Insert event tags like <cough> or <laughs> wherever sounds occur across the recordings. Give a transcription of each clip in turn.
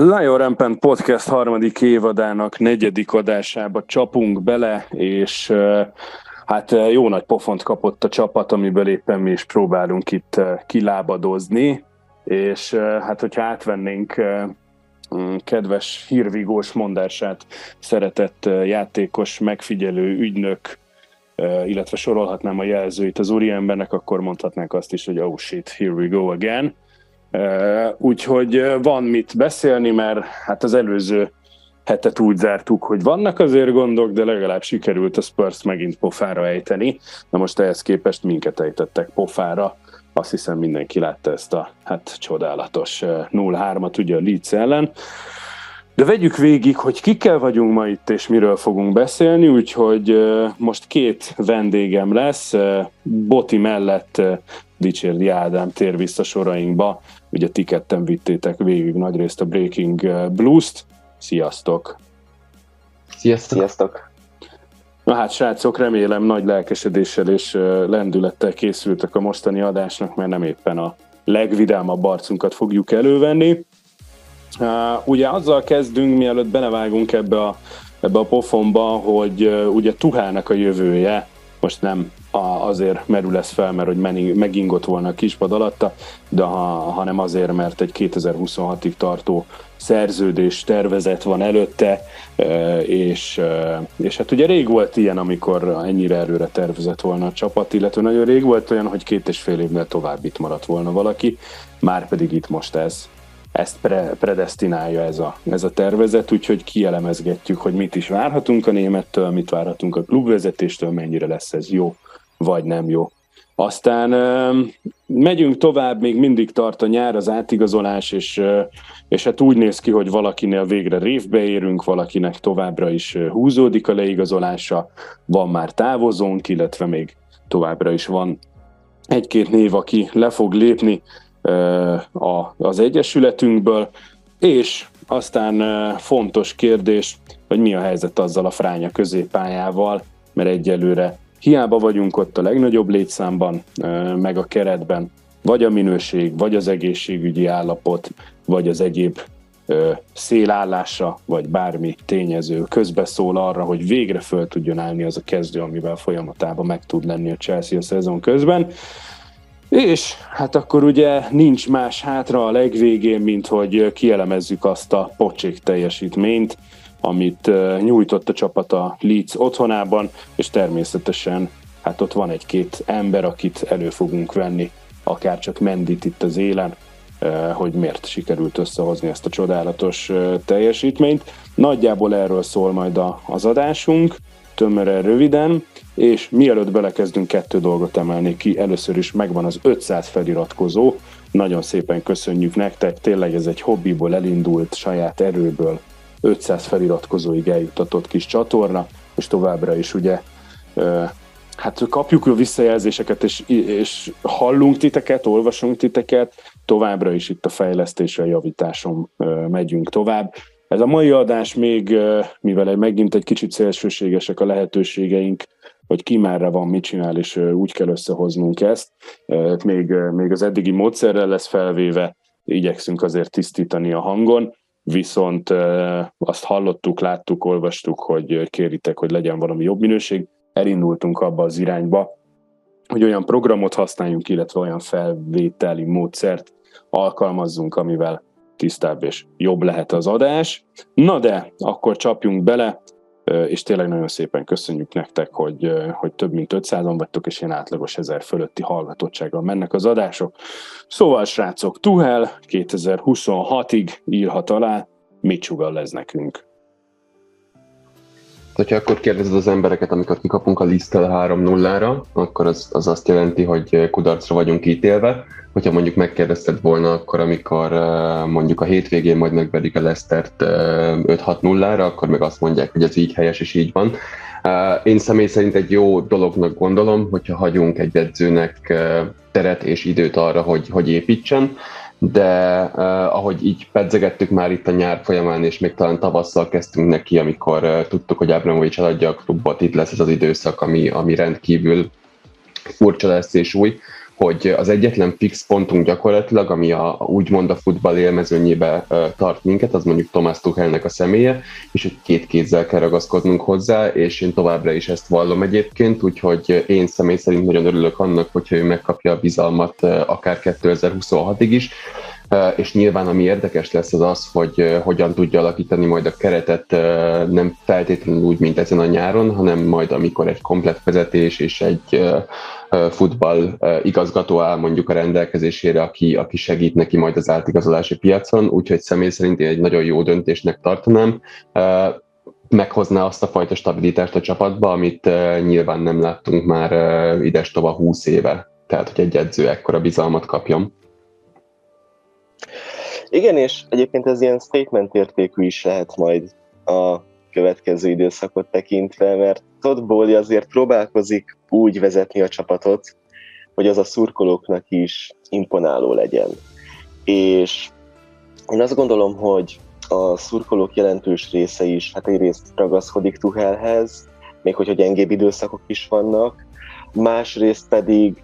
Lion Rampant Podcast harmadik évadának negyedik adásába csapunk bele, és hát jó nagy pofont kapott a csapat, amiből éppen mi is próbálunk itt kilábadozni, és hát hogyha átvennénk mm, kedves hírvigós mondását szeretett játékos, megfigyelő, ügynök, illetve sorolhatnám a jelzőit az úriembernek, akkor mondhatnánk azt is, hogy oh shit, here we go again. Úgyhogy van mit beszélni, mert hát az előző hetet úgy zártuk, hogy vannak azért gondok, de legalább sikerült a Spurs megint pofára ejteni. Na most ehhez képest minket ejtettek pofára. Azt hiszem mindenki látta ezt a hát csodálatos 0-3-at ugye a Leeds ellen. De vegyük végig, hogy kikkel vagyunk ma itt, és miről fogunk beszélni, úgyhogy most két vendégem lesz. Boti mellett Dicsérdi Ádám tér vissza sorainkba. Ugye ti ketten vittétek végig nagyrészt a Breaking Blues-t. Sziasztok! Sziasztok! Sziasztok! Na hát srácok, remélem nagy lelkesedéssel és lendülettel készültek a mostani adásnak, mert nem éppen a legvidámabb arcunkat fogjuk elővenni. Uh, ugye azzal kezdünk, mielőtt belevágunk ebbe a, ebbe a pofonba, hogy uh, ugye Tuhának a jövője most nem a, azért merül ez fel, mert hogy megingott volna a kispad alatta, de ha, hanem azért, mert egy 2026-ig tartó szerződés tervezet van előtte, és, és hát ugye rég volt ilyen, amikor ennyire előre tervezett volna a csapat, illetve nagyon rég volt olyan, hogy két és fél évnél tovább itt maradt volna valaki, már pedig itt most ez ezt pre, predestinálja ez a, ez a tervezet, úgyhogy kielemezgetjük, hogy mit is várhatunk a némettől, mit várhatunk a klubvezetéstől, mennyire lesz ez jó, vagy nem jó. Aztán megyünk tovább, még mindig tart a nyár, az átigazolás, és, és hát úgy néz ki, hogy valakinél végre révbe érünk, valakinek továbbra is húzódik a leigazolása, van már távozónk, illetve még továbbra is van egy-két név, aki le fog lépni az Egyesületünkből, és aztán fontos kérdés, hogy mi a helyzet azzal a fránya középpályával, mert egyelőre hiába vagyunk ott a legnagyobb létszámban, meg a keretben, vagy a minőség, vagy az egészségügyi állapot, vagy az egyéb szélállása, vagy bármi tényező közbeszól arra, hogy végre föl tudjon állni az a kezdő, amivel folyamatában meg tud lenni a Chelsea a szezon közben. És hát akkor ugye nincs más hátra a legvégén, mint hogy kielemezzük azt a pocsék teljesítményt, amit nyújtott a csapat a Leeds otthonában, és természetesen hát ott van egy-két ember, akit elő fogunk venni, akár csak Mendit itt az élen, hogy miért sikerült összehozni ezt a csodálatos teljesítményt. Nagyjából erről szól majd az adásunk, tömören, röviden, és mielőtt belekezdünk, kettő dolgot emelni ki. Először is megvan az 500 feliratkozó, nagyon szépen köszönjük nektek, tényleg ez egy hobbiból elindult, saját erőből 500 feliratkozóig eljutatott kis csatorna, és továbbra is ugye hát kapjuk a visszajelzéseket, és, és hallunk titeket, olvasunk titeket, továbbra is itt a fejlesztésre, javításon megyünk tovább. Ez a mai adás még, mivel megint egy kicsit szélsőségesek a lehetőségeink, hogy ki merre van, mit csinál, és úgy kell összehoznunk ezt. Még, még az eddigi módszerrel lesz felvéve, igyekszünk azért tisztítani a hangon, viszont azt hallottuk, láttuk, olvastuk, hogy kéritek, hogy legyen valami jobb minőség. Elindultunk abba az irányba, hogy olyan programot használjunk, illetve olyan felvételi módszert alkalmazzunk, amivel tisztább és jobb lehet az adás. Na de, akkor csapjunk bele, és tényleg nagyon szépen köszönjük nektek, hogy, hogy több mint 500-an vagytok, és ilyen átlagos ezer fölötti hallgatottsággal mennek az adások. Szóval, srácok, Tuhel 2026-ig írhat alá, mit sugal ez nekünk? Hogyha akkor kérdezed az embereket, amikor kikapunk a liszttel 3-0-ra, akkor az, az azt jelenti, hogy kudarcra vagyunk ítélve. Hogyha mondjuk megkérdezted volna akkor, amikor mondjuk a hétvégén majd megverik a Lesztert 5-6-0-ra, akkor meg azt mondják, hogy ez így helyes és így van. Én személy szerint egy jó dolognak gondolom, hogyha hagyunk egy edzőnek teret és időt arra, hogy, hogy építsen de uh, ahogy így pedzegettük már itt a nyár folyamán, és még talán tavasszal kezdtünk neki, amikor uh, tudtuk, hogy Abramovics eladja a klubot, itt lesz ez az időszak, ami, ami rendkívül furcsa lesz és új, hogy az egyetlen fix pontunk gyakorlatilag, ami a, úgymond a futball élmezőnyébe tart minket, az mondjuk Tomás Tuchelnek a személye, és hogy két kézzel kell ragaszkodnunk hozzá, és én továbbra is ezt vallom egyébként, úgyhogy én személy szerint nagyon örülök annak, hogyha ő megkapja a bizalmat akár 2026-ig is, és nyilván ami érdekes lesz az az, hogy hogyan tudja alakítani majd a keretet nem feltétlenül úgy, mint ezen a nyáron, hanem majd amikor egy komplet vezetés és egy futball igazgató áll mondjuk a rendelkezésére, aki, aki segít neki majd az átigazolási piacon, úgyhogy személy szerint én egy nagyon jó döntésnek tartanám meghozná azt a fajta stabilitást a csapatba, amit nyilván nem láttunk már uh, ides tova 20 éve. Tehát, hogy egy edző ekkora bizalmat kapjon. Igen, és egyébként ez ilyen statement értékű is lehet majd a következő időszakot tekintve, mert Todd Bowley azért próbálkozik úgy vezetni a csapatot, hogy az a szurkolóknak is imponáló legyen. És én azt gondolom, hogy a szurkolók jelentős része is, hát egyrészt ragaszkodik Tuhelhez, még hogyha gyengébb időszakok is vannak, másrészt pedig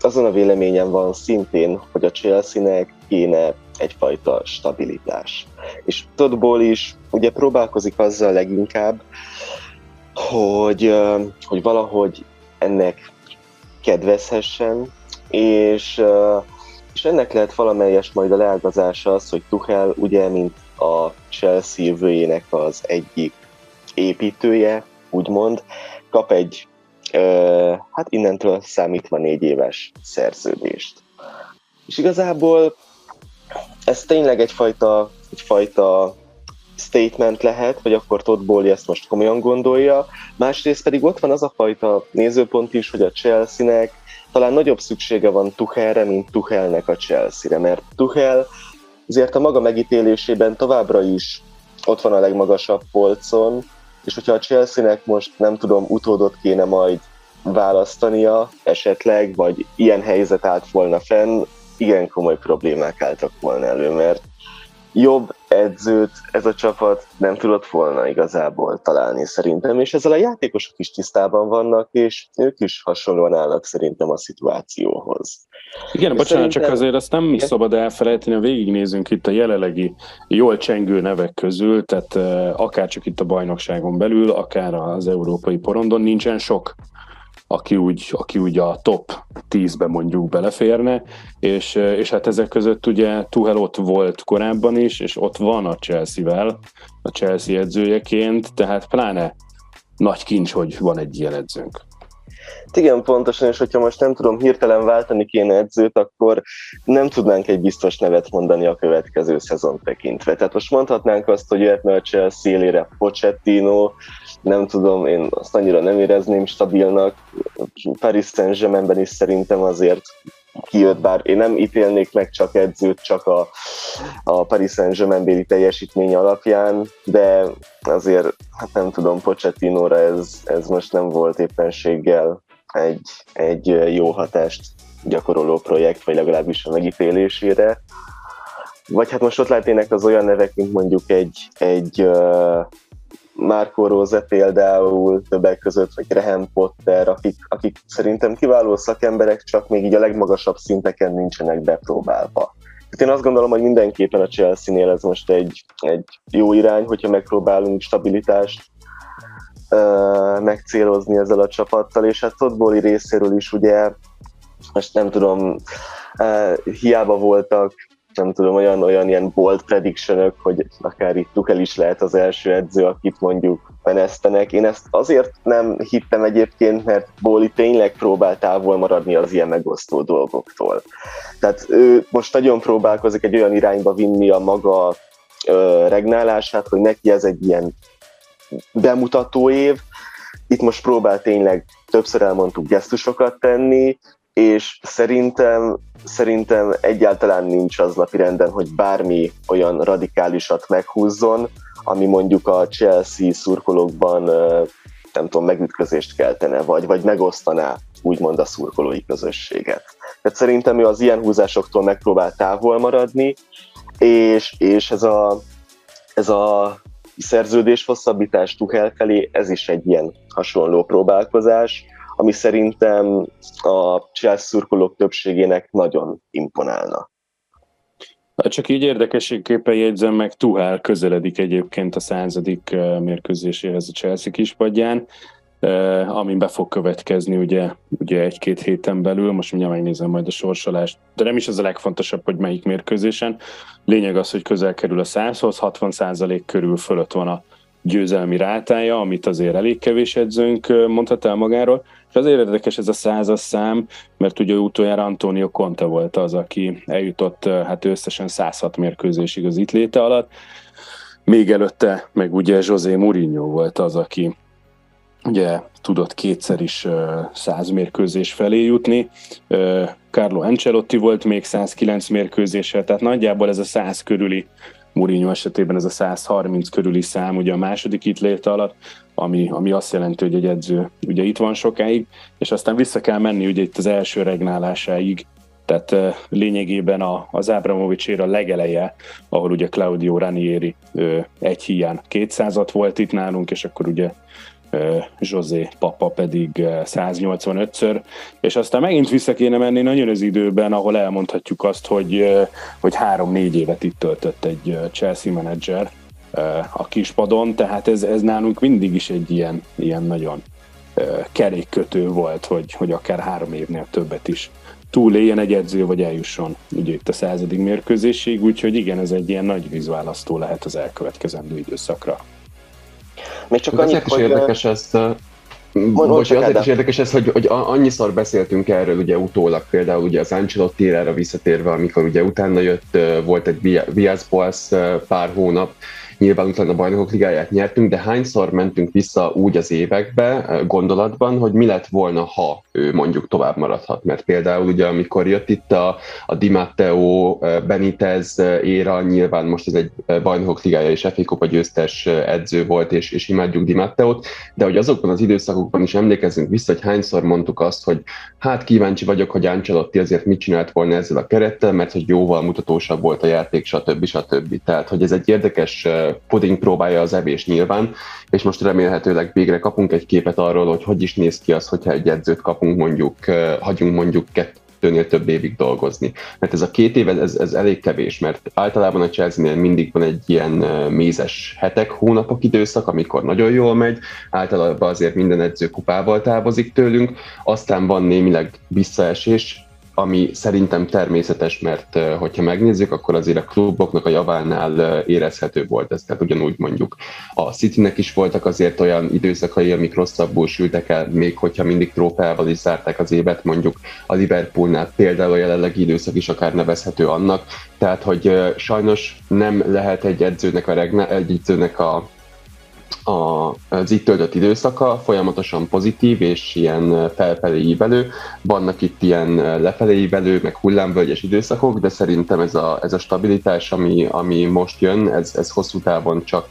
azon a véleményem van szintén, hogy a Chelsea-nek kéne egyfajta stabilitás. És Toddból is ugye próbálkozik azzal leginkább, hogy, hogy valahogy ennek kedvezhessen, és, és ennek lehet valamelyes majd a leágazása az, hogy Tuchel ugye, mint a Chelsea jövőjének az egyik építője, úgymond, kap egy, hát innentől számítva négy éves szerződést. És igazából ez tényleg egyfajta, egyfajta statement lehet, hogy akkor Todd Bowley ezt most komolyan gondolja. Másrészt pedig ott van az a fajta nézőpont is, hogy a Chelsea-nek talán nagyobb szüksége van Tuchelre, mint Tuchelnek a Chelsea-re, mert Tuchel azért a maga megítélésében továbbra is ott van a legmagasabb polcon, és hogyha a Chelsea-nek most nem tudom, utódot kéne majd választania esetleg, vagy ilyen helyzet állt volna fenn, igen komoly problémák álltak volna elő, mert jobb edzőt ez a csapat nem tudott volna igazából találni szerintem, és ezzel a játékosok is tisztában vannak, és ők is hasonlóan állnak szerintem a szituációhoz. Igen, és bocsánat, szerintem... csak azért azt nem Igen? szabad elfelejteni, ha végignézünk itt a jelenlegi jól csengő nevek közül, tehát akár csak itt a bajnokságon belül, akár az európai porondon nincsen sok aki úgy, aki úgy a top 10-be mondjuk beleférne, és, és hát ezek között ugye Tuhel ott volt korábban is, és ott van a Chelsea-vel, a Chelsea edzőjeként, tehát pláne nagy kincs, hogy van egy ilyen edzőnk. Igen, pontosan, és hogyha most nem tudom, hirtelen váltani kéne edzőt, akkor nem tudnánk egy biztos nevet mondani a következő szezon tekintve. Tehát most mondhatnánk azt, hogy jöhetne a Chelsea élére Pochettino, nem tudom, én azt annyira nem érezném stabilnak. Paris Saint-Germainben is szerintem azért kijött, bár én nem ítélnék meg csak edzőt, csak a, a Paris Saint-Germain teljesítmény alapján, de azért, hát nem tudom, Pochettinóra ez, ez most nem volt éppenséggel egy, egy jó hatást gyakoroló projekt, vagy legalábbis a megítélésére. Vagy hát most ott lehetnének az olyan nevek, mint mondjuk egy, egy Marco Rose például többek között, vagy Graham Potter, akik, akik szerintem kiváló szakemberek, csak még így a legmagasabb szinteken nincsenek bepróbálva. Hát én azt gondolom, hogy mindenképpen a Chelsea-nél ez most egy, egy jó irány, hogyha megpróbálunk stabilitást uh, megcélozni ezzel a csapattal, és hát Todd részéről is ugye, most nem tudom, uh, hiába voltak nem tudom, olyan, olyan ilyen bold prediction hogy akár itt Tuchel is lehet az első edző, akit mondjuk menesztenek. Én ezt azért nem hittem egyébként, mert Bóli tényleg próbál távol maradni az ilyen megosztó dolgoktól. Tehát ő most nagyon próbálkozik egy olyan irányba vinni a maga ö, regnálását, hogy neki ez egy ilyen bemutató év, itt most próbál tényleg többször elmondtuk gesztusokat tenni, és szerintem, szerintem egyáltalán nincs az napirenden, hogy bármi olyan radikálisat meghúzzon, ami mondjuk a Chelsea szurkolókban nem tudom, megütközést keltene, vagy, vagy megosztaná úgymond a szurkolói közösséget. Tehát szerintem ő az ilyen húzásoktól megpróbál távol maradni, és, és ez a, ez a szerződés hosszabbítás Tuchel felé, ez is egy ilyen hasonló próbálkozás, ami szerintem a Chelsea szurkolók többségének nagyon imponálna. Hát csak így érdekességképpen jegyzem meg, Tuhál közeledik egyébként a századik mérkőzéséhez a Chelsea kispadján, ami be fog következni ugye, ugye egy-két héten belül, most mindjárt megnézem majd a sorsolást, de nem is az a legfontosabb, hogy melyik mérkőzésen. Lényeg az, hogy közel kerül a 100-hoz, 60% körül fölött van a győzelmi rátája, amit azért elég kevés edzőnk mondhat el magáról. És azért érdekes ez a százas szám, mert ugye utoljára Antonio Conte volt az, aki eljutott hát összesen 106 mérkőzésig az itt léte alatt. Még előtte meg ugye José Mourinho volt az, aki ugye tudott kétszer is száz mérkőzés felé jutni. Carlo Ancelotti volt még 109 mérkőzéssel, tehát nagyjából ez a 100 körüli Mourinho esetében ez a 130 körüli szám ugye a második itt léte alatt, ami, ami azt jelenti, hogy egy edző ugye itt van sokáig, és aztán vissza kell menni ugye itt az első regnálásáig, tehát lényegében a, az Abramovics a legeleje, ahol ugye Claudio Ranieri uh, egy hiány 200 volt itt nálunk, és akkor ugye José Papa pedig 185-ször, és aztán megint vissza kéne menni nagyon az időben, ahol elmondhatjuk azt, hogy, hogy három-négy évet itt töltött egy Chelsea menedzser a kispadon, tehát ez, ez nálunk mindig is egy ilyen, ilyen nagyon kerékkötő volt, hogy, hogy akár három évnél többet is túléljen egy edző, vagy eljusson ugye itt a századik mérkőzésig, úgyhogy igen, ez egy ilyen nagy vízválasztó lehet az elkövetkezendő időszakra. Még csak annyit, hogy... érdekes ezt, Mondom, Bocs, azért is érdekes ez, hogy, hogy annyiszor beszéltünk erről ugye utólag, például ugye az Ancelotti visszatérve, amikor ugye utána jött, volt egy Vias pár hónap, Nyilván utána a bajnokok ligáját nyertünk, de hányszor mentünk vissza úgy az évekbe gondolatban, hogy mi lett volna, ha ő mondjuk tovább maradhat. Mert például ugye amikor jött itt a, a Di Matteo, Benitez éra, nyilván most ez egy bajnokok ligája és FA Kupa győztes edző volt, és, és imádjuk Di Matteót, de hogy azokban az időszakokban is emlékezzünk vissza, hogy hányszor mondtuk azt, hogy hát kíváncsi vagyok, hogy Ancelotti azért mit csinált volna ezzel a kerettel, mert hogy jóval mutatósabb volt a játék, stb. stb. Tehát, hogy ez egy érdekes puding próbálja az evés nyilván, és most remélhetőleg végre kapunk egy képet arról, hogy hogy is néz ki az, hogyha egy edzőt kapunk mondjuk, hagyunk mondjuk kettőnél több évig dolgozni. Mert ez a két év, ez, ez elég kevés, mert általában a Chelsea-nél mindig van egy ilyen mézes hetek, hónapok időszak, amikor nagyon jól megy, általában azért minden edző kupával távozik tőlünk, aztán van némileg visszaesés, ami szerintem természetes, mert hogyha megnézzük, akkor azért a kluboknak a javánál érezhető volt ez. Tehát ugyanúgy mondjuk a Citynek is voltak azért olyan időszakai, amik rosszabbul sültek el, még hogyha mindig trófeával is zárták az évet, mondjuk a Liverpoolnál például a jelenlegi időszak is akár nevezhető annak. Tehát, hogy sajnos nem lehet egy edzőnek a, regna, egy edzőnek a a, az itt töltött időszaka folyamatosan pozitív és ilyen felfelé ívelő. Vannak itt ilyen lefelé ívelő, meg hullámvölgyes időszakok, de szerintem ez a, ez a stabilitás, ami, ami most jön, ez, ez hosszú távon csak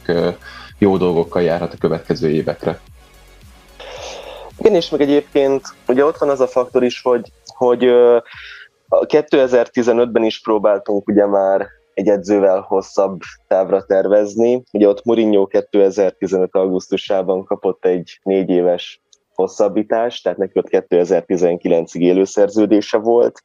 jó dolgokkal járhat a következő évekre. Igen, és meg egyébként ugye ott van az a faktor is, hogy, hogy 2015-ben is próbáltunk ugye már egy edzővel hosszabb távra tervezni. Ugye ott Mourinho 2015. augusztusában kapott egy négy éves hosszabbítást, tehát neki ott 2019-ig élő szerződése volt.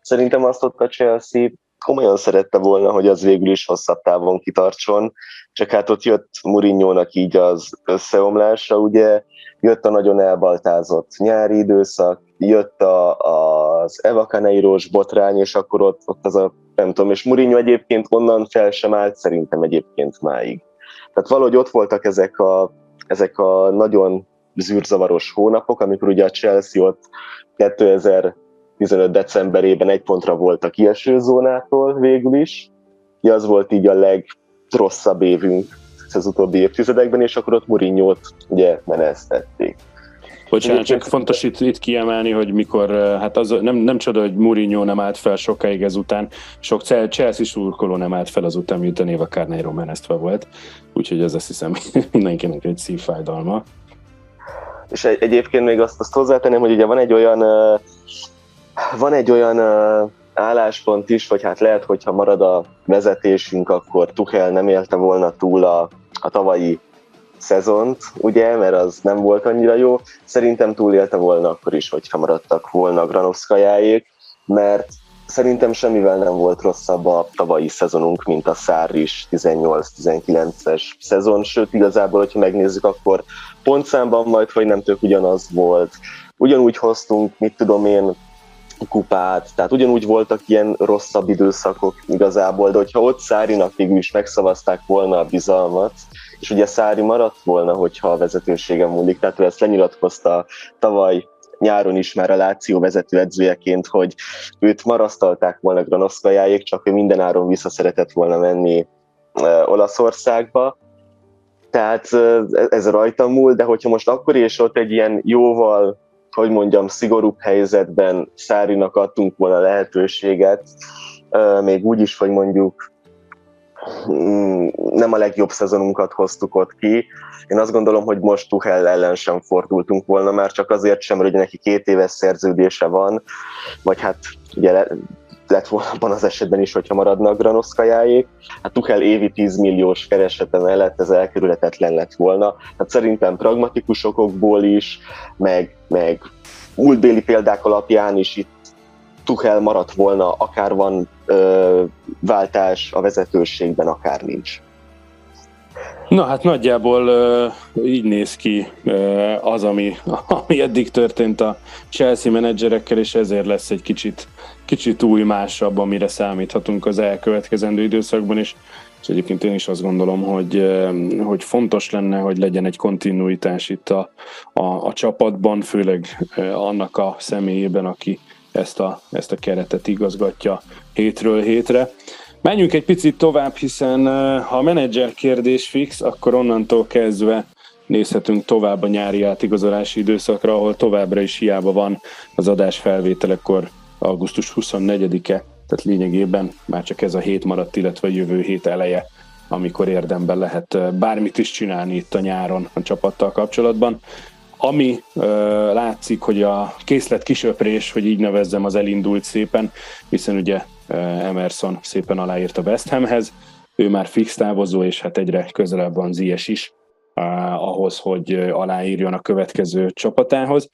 Szerintem azt ott a Chelsea komolyan szerette volna, hogy az végül is hosszabb távon kitartson, csak hát ott jött Murinyónak így az összeomlása, ugye jött a nagyon elbaltázott nyári időszak, jött a, az Eva Caneiros botrány, és akkor ott, ott az a, nem tudom, és Mourinho egyébként onnan fel sem állt, szerintem egyébként máig. Tehát valahogy ott voltak ezek a, ezek a nagyon zűrzavaros hónapok, amikor ugye a Chelsea ott 2015 decemberében egy pontra volt a kieső zónától végül is. Ja, az volt így a legrosszabb évünk az utóbbi évtizedekben, és akkor ott Mourinho-t ugye menesztették. Bocsánat, csak fontos itt, itt kiemelni, hogy mikor, eh, hát az nem, nem csoda, hogy Mourinho nem állt fel sokáig ezután, sok Chelsea szurkoló nem állt fel azután, miután Éva Carneiro menesztve volt, úgyhogy ez azt hiszem <laughs> mindenkinek egy szívfájdalma. És egy, egyébként még azt, azt hozzátenném, hogy ugye van egy olyan uh, van egy olyan uh, álláspont is, vagy hát lehet, hogyha marad a vezetésünk, akkor Tuchel nem élte volna túl a, a tavalyi szezont, ugye, mert az nem volt annyira jó. Szerintem túlélte volna akkor is, hogyha maradtak volna Granovszkajáék, mert szerintem semmivel nem volt rosszabb a tavalyi szezonunk, mint a Száris 18-19-es szezon, sőt igazából, hogyha megnézzük, akkor pontszámban majd, vagy nem tök ugyanaz volt. Ugyanúgy hoztunk, mit tudom én, kupát, tehát ugyanúgy voltak ilyen rosszabb időszakok igazából, de hogyha ott Szárinak végül is megszavazták volna a bizalmat, és ugye Szári maradt volna, hogyha a vezetősége múlik, tehát ő ezt lenyilatkozta tavaly nyáron is már a Láció vezetőedzőjeként, hogy őt marasztalták volna Granoszkajáék, csak ő mindenáron vissza szeretett volna menni Olaszországba, tehát ez rajta múl, de hogyha most akkor és ott egy ilyen jóval, hogy mondjam, szigorúbb helyzetben Szárinak adtunk volna lehetőséget, még úgy is, hogy mondjuk mm, nem a legjobb szezonunkat hoztuk ott ki. Én azt gondolom, hogy most Tuchel ellen sem fordultunk volna, már csak azért sem, hogy neki két éves szerződése van, vagy hát ugye lett volna abban az esetben is, hogyha maradnak Granoszkajáék. Hát Tuchel évi 10 milliós keresete mellett ez elkerülhetetlen lett volna. Hát szerintem pragmatikus okokból is, meg, meg múltbéli példák alapján is itt Tuchel maradt volna, akár van ö, váltás a vezetőségben, akár nincs. Na hát nagyjából uh, így néz ki uh, az, ami, <laughs> ami eddig történt a Chelsea menedzserekkel, és ezért lesz egy kicsit, kicsit új másabb, amire számíthatunk az elkövetkezendő időszakban, és, és egyébként én is azt gondolom, hogy, uh, hogy fontos lenne, hogy legyen egy kontinuitás itt a, a, a csapatban, főleg annak a személyében, aki ezt a, ezt a keretet igazgatja hétről hétre. Menjünk egy picit tovább, hiszen ha a menedzser kérdés fix, akkor onnantól kezdve nézhetünk tovább a nyári átigazolási időszakra, ahol továbbra is hiába van az adás felvételekor augusztus 24-e, tehát lényegében már csak ez a hét maradt, illetve jövő hét eleje, amikor érdemben lehet bármit is csinálni itt a nyáron a csapattal kapcsolatban. Ami ö, látszik, hogy a készlet kisöprés, hogy így nevezzem, az elindult szépen, hiszen ugye Emerson szépen aláírt a West Hamhez, ő már fix távozó, és hát egyre közelebb van Zies is ahhoz, hogy aláírjon a következő csapatához.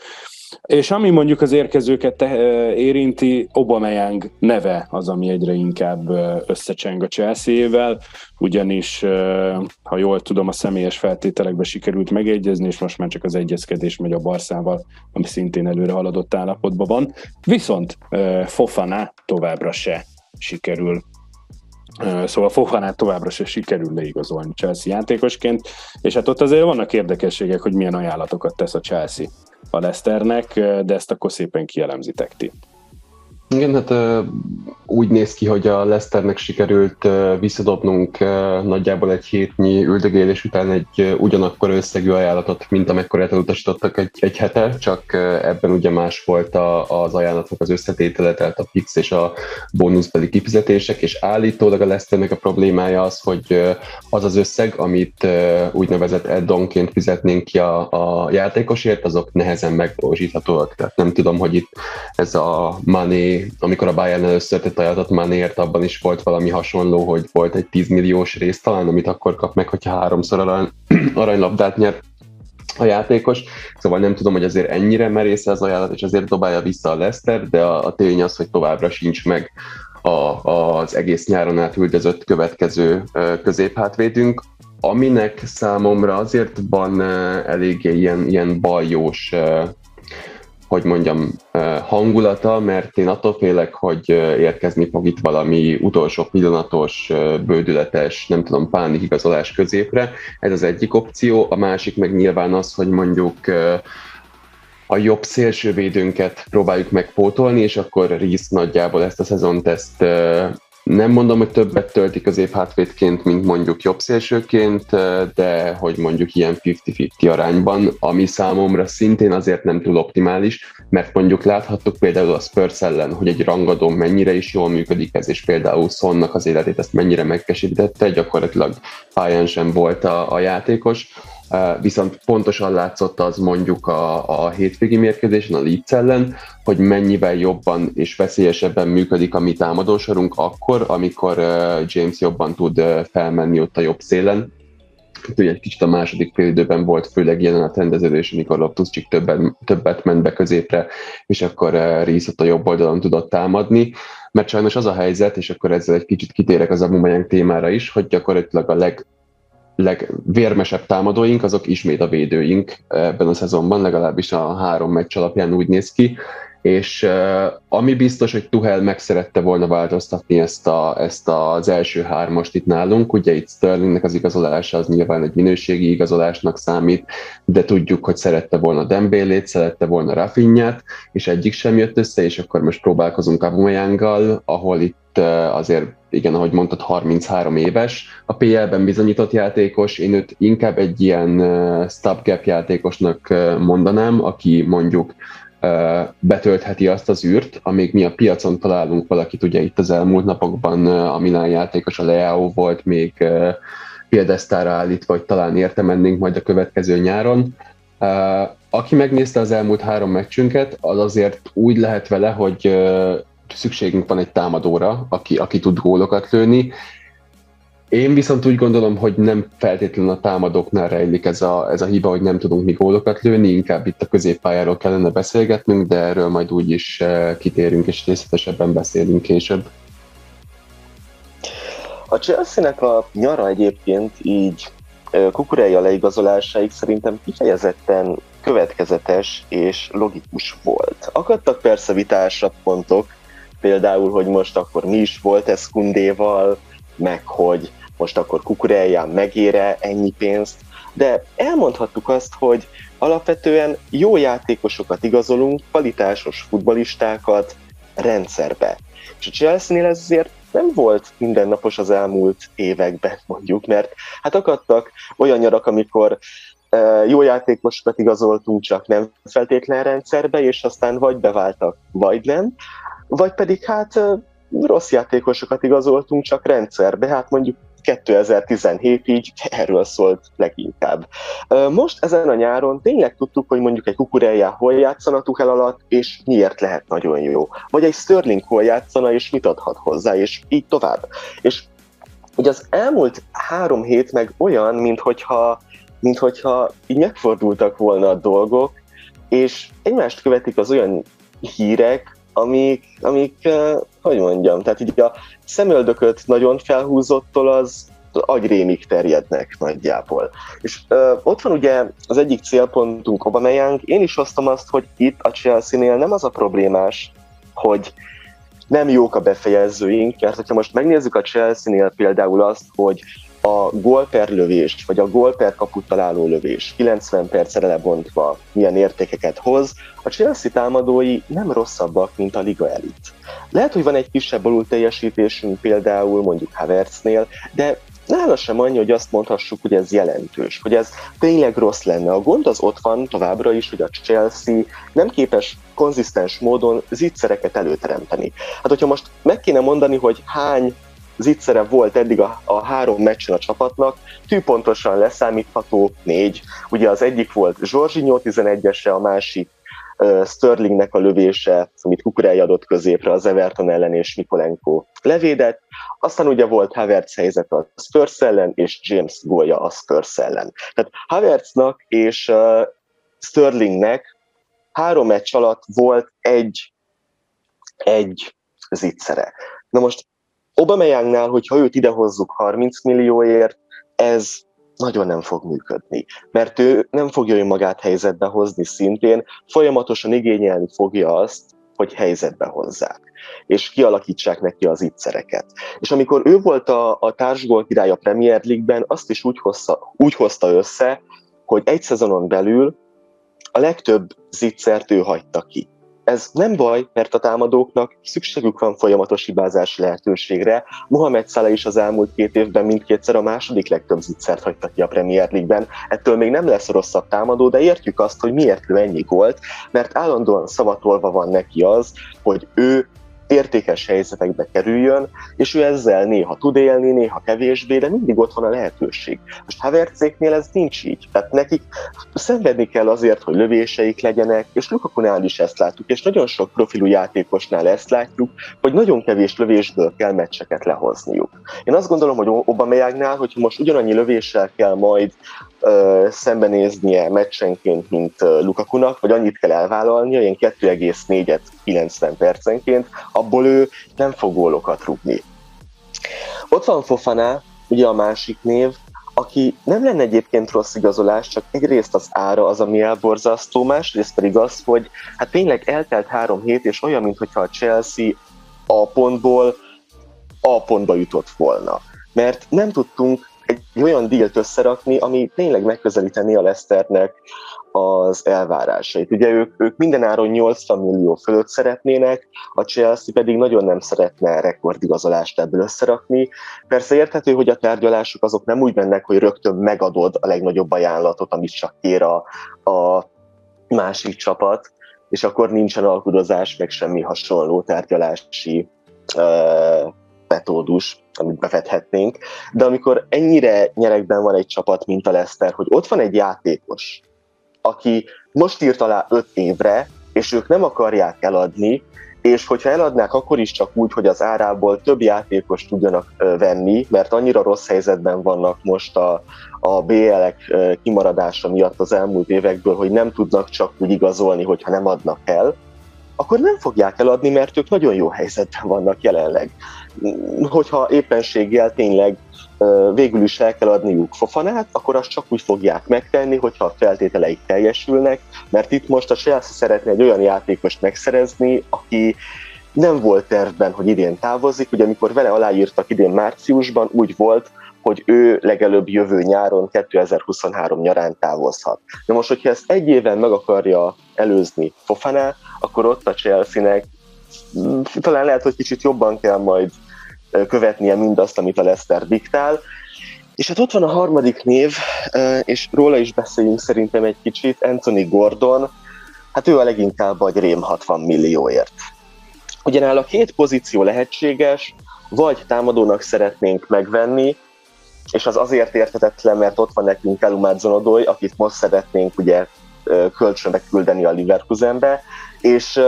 És ami mondjuk az érkezőket érinti, Aubameyang neve az, ami egyre inkább összecseng a Chelsea-vel, ugyanis, ha jól tudom, a személyes feltételekbe sikerült megegyezni, és most már csak az egyezkedés megy a Barszával, ami szintén előre haladott állapotban van. Viszont Fofana továbbra se sikerül Szóval Fofanát továbbra se sikerül leigazolni Chelsea játékosként, és hát ott azért vannak érdekességek, hogy milyen ajánlatokat tesz a Chelsea a Leicesternek, de ezt akkor szépen kielemzitek ti. Igen, hát úgy néz ki, hogy a Leicesternek sikerült visszadobnunk nagyjából egy hétnyi üldögélés után egy ugyanakkor összegű ajánlatot, mint amekkorát elutasítottak egy, egy hete, csak ebben ugye más volt a, az ajánlatnak az összetétele, tehát a fix és a bónuszbeli kifizetések, és állítólag a Leicesternek a problémája az, hogy az az összeg, amit úgynevezett addonként fizetnénk ki a, a játékosért, azok nehezen megvalósíthatóak. Tehát nem tudom, hogy itt ez a money amikor a Bayern először tett ajánlatot Manéért, abban is volt valami hasonló, hogy volt egy 10 milliós rész talán, amit akkor kap meg, hogyha háromszor arany, <clears throat> aranylabdát nyer a játékos, szóval nem tudom, hogy azért ennyire merész az ajánlat, és azért dobálja vissza a Leszter, de a, a tény az, hogy továbbra sincs meg a, az egész nyáron átüldözött következő középhátvédünk, aminek számomra azért van eléggé ilyen, ilyen baljós hogy mondjam, hangulata, mert én attól félek, hogy érkezni fog itt valami utolsó pillanatos, bődületes, nem tudom, pánik igazolás középre. Ez az egyik opció. A másik meg nyilván az, hogy mondjuk a jobb szélsővédőnket próbáljuk megpótolni, és akkor Reese nagyjából ezt a szezont ezt nem mondom, hogy többet tölti középhátvédként, mint mondjuk jobb szélsőként, de hogy mondjuk ilyen 50-50 arányban, ami számomra szintén azért nem túl optimális, mert mondjuk láthattuk például a Spurs ellen, hogy egy rangadó mennyire is jól működik ez, és például Sonnak az életét ezt mennyire megkesítette, gyakorlatilag pályán sem volt a, a játékos, viszont pontosan látszott az mondjuk a, a hétvégi mérkőzésen, a Leeds ellen, hogy mennyivel jobban és veszélyesebben működik a mi támadósorunk akkor, amikor James jobban tud felmenni ott a jobb szélen, ugye egy kicsit a második fél időben volt főleg jelen a rendeződés, amikor Loftus-Cheek többet, többet ment be középre, és akkor Reese ott a jobb oldalon tudott támadni, mert sajnos az a helyzet, és akkor ezzel egy kicsit kitérek az Aubameyang témára is, hogy gyakorlatilag a leg legvérmesebb támadóink, azok ismét a védőink ebben a szezonban, legalábbis a három meccs alapján úgy néz ki, és uh, ami biztos, hogy Tuhel meg szerette volna változtatni ezt, a, ezt az első hármast itt nálunk, ugye itt Sterlingnek az igazolása az nyilván egy minőségi igazolásnak számít, de tudjuk, hogy szerette volna Dembélét, szerette volna Rafinhát, és egyik sem jött össze, és akkor most próbálkozunk Abumeyanggal, ahol itt uh, azért igen, ahogy mondtad, 33 éves, a PL-ben bizonyított játékos, én őt inkább egy ilyen stopgap játékosnak mondanám, aki mondjuk betöltheti azt az űrt, amíg mi a piacon találunk valakit, ugye itt az elmúlt napokban a Milán játékos, a Leao volt még példesztára állítva, vagy talán érte mennénk majd a következő nyáron. Aki megnézte az elmúlt három meccsünket, az azért úgy lehet vele, hogy szükségünk van egy támadóra, aki, aki tud gólokat lőni, én viszont úgy gondolom, hogy nem feltétlenül a támadóknál rejlik ez a, ez a hiba, hogy nem tudunk mi gólokat lőni, inkább itt a középpályáról kellene beszélgetnünk, de erről majd úgy is eh, kitérünk és részletesebben beszélünk később. A Chelsea-nek a nyara egyébként így Kukureja leigazolásáig szerintem kifejezetten következetes és logikus volt. Akadtak persze vitásabb pontok, például, hogy most akkor mi is volt ez Kundéval, meg hogy most akkor kukurelján megére ennyi pénzt, de elmondhattuk azt, hogy alapvetően jó játékosokat igazolunk, kvalitásos futbalistákat rendszerbe. És a Chelsea-nél ez azért nem volt mindennapos az elmúlt években, mondjuk, mert hát akadtak olyan nyarak, amikor e, jó játékosokat igazoltunk, csak nem feltétlen rendszerbe, és aztán vagy beváltak, vagy nem, vagy pedig hát rossz játékosokat igazoltunk, csak rendszerbe, hát mondjuk 2017 így erről szólt leginkább. Most ezen a nyáron tényleg tudtuk, hogy mondjuk egy kukureljá hol játszana Tuchel alatt, és miért lehet nagyon jó. Vagy egy Sterling hol játszana, és mit adhat hozzá, és így tovább. És ugye az elmúlt három hét meg olyan, mint hogyha, mint hogyha így megfordultak volna a dolgok, és egymást követik az olyan hírek, amik, amik hogy mondjam, tehát így a szemöldököt nagyon felhúzottól az agyrémig terjednek nagyjából. És ö, ott van ugye az egyik célpontunk Obameyang, én is hoztam azt, hogy itt a Chelsea-nél nem az a problémás, hogy nem jók a befejezőink, mert hogyha most megnézzük a Chelsea-nél például azt, hogy a gól per lövés, vagy a gól per kaput találó lövés 90 percre lebontva milyen értékeket hoz, a Chelsea támadói nem rosszabbak, mint a liga elit. Lehet, hogy van egy kisebb alul teljesítésünk például mondjuk Havertznél, de nála sem annyi, hogy azt mondhassuk, hogy ez jelentős, hogy ez tényleg rossz lenne. A gond az ott van továbbra is, hogy a Chelsea nem képes konzisztens módon zicsereket előteremteni. Hát, hogyha most meg kéne mondani, hogy hány zicsere volt eddig a, a három meccsen a csapatnak, tűpontosan leszámítható négy. Ugye az egyik volt Zsorzsinyó 11-ese, a másik Sterlingnek a lövése, amit Kukurei adott középre az Everton ellen és Mikolenko levédett. Aztán ugye volt Havertz helyzet a Spurs ellen, és James gólja a Spurs ellen. Tehát Havertznak és uh, Sterlingnek három meccs alatt volt egy, egy zicsere. Na most Obameyangnál, hogyha őt idehozzuk 30 millióért, ez nagyon nem fog működni, mert ő nem fogja önmagát helyzetbe hozni szintén, folyamatosan igényelni fogja azt, hogy helyzetbe hozzák, és kialakítsák neki az ittszereket. És amikor ő volt a, a társgól király a Premier League-ben, azt is úgy hozta, úgy hozta össze, hogy egy szezonon belül a legtöbb zicsert ő hagyta ki. Ez nem baj, mert a támadóknak szükségük van folyamatos hibázási lehetőségre. Mohamed Salah is az elmúlt két évben mindkétszer a második legtöbb zicsert hagyta ki a Premier League-ben. Ettől még nem lesz rosszabb támadó, de értjük azt, hogy miért ő ennyi gólt, mert állandóan szavatolva van neki az, hogy ő értékes helyzetekbe kerüljön, és ő ezzel néha tud élni, néha kevésbé, de mindig ott van a lehetőség. Most Havertzéknél ez nincs így. Tehát nekik szenvedni kell azért, hogy lövéseik legyenek, és Lukakunál is ezt látjuk, és nagyon sok profilú játékosnál ezt látjuk, hogy nagyon kevés lövésből kell meccseket lehozniuk. Én azt gondolom, hogy Obameyagnál, hogyha most ugyanannyi lövéssel kell majd szembenéznie meccsenként, mint Lukakunak, vagy annyit kell elvállalnia, ilyen 2,4-et 90 percenként, abból ő nem fog gólokat rúgni. Ott van Fofana, ugye a másik név, aki nem lenne egyébként rossz igazolás, csak egyrészt az ára az, ami elborzasztó, másrészt pedig az, hogy hát tényleg eltelt három hét, és olyan, mintha a Chelsea a pontból a pontba jutott volna. Mert nem tudtunk egy olyan dílt összerakni, ami tényleg megközelíteni a Leicesternek az elvárásait. Ugye ők, ők mindenáron 80 millió fölött szeretnének, a Chelsea pedig nagyon nem szeretne rekordigazolást ebből összerakni. Persze érthető, hogy a tárgyalások azok nem úgy mennek, hogy rögtön megadod a legnagyobb ajánlatot, amit csak kér a, a másik csapat, és akkor nincsen alkudozás, meg semmi hasonló tárgyalási uh, metódus, amit bevethetnénk, de amikor ennyire nyerekben van egy csapat, mint a Leicester, hogy ott van egy játékos, aki most írt alá öt évre, és ők nem akarják eladni, és hogyha eladnák, akkor is csak úgy, hogy az árából több játékos tudjanak venni, mert annyira rossz helyzetben vannak most a, a BL-ek kimaradása miatt az elmúlt évekből, hogy nem tudnak csak úgy igazolni, hogyha nem adnak el, akkor nem fogják eladni, mert ők nagyon jó helyzetben vannak jelenleg. Hogyha éppenséggel tényleg végül is el kell adniuk Fofanát, akkor azt csak úgy fogják megtenni, hogyha a feltételeik teljesülnek, mert itt most a Chelsea szeretne egy olyan játékost megszerezni, aki nem volt tervben, hogy idén távozik, ugye amikor vele aláírtak idén márciusban, úgy volt, hogy ő legelőbb jövő nyáron, 2023 nyarán távozhat. De most, hogyha ezt egy éven meg akarja előzni Fofaná, akkor ott a Chelsea-nek mm, talán lehet, hogy kicsit jobban kell majd követnie mindazt, amit a Lester diktál. És hát ott van a harmadik név, és róla is beszéljünk szerintem egy kicsit, Anthony Gordon, hát ő a leginkább vagy rém 60 millióért. Ugyanáll két pozíció lehetséges, vagy támadónak szeretnénk megvenni, és az azért értetetlen, mert ott van nekünk Elumát Zonodoy, akit most szeretnénk ugye kölcsönbe küldeni a Leverkusenbe, és,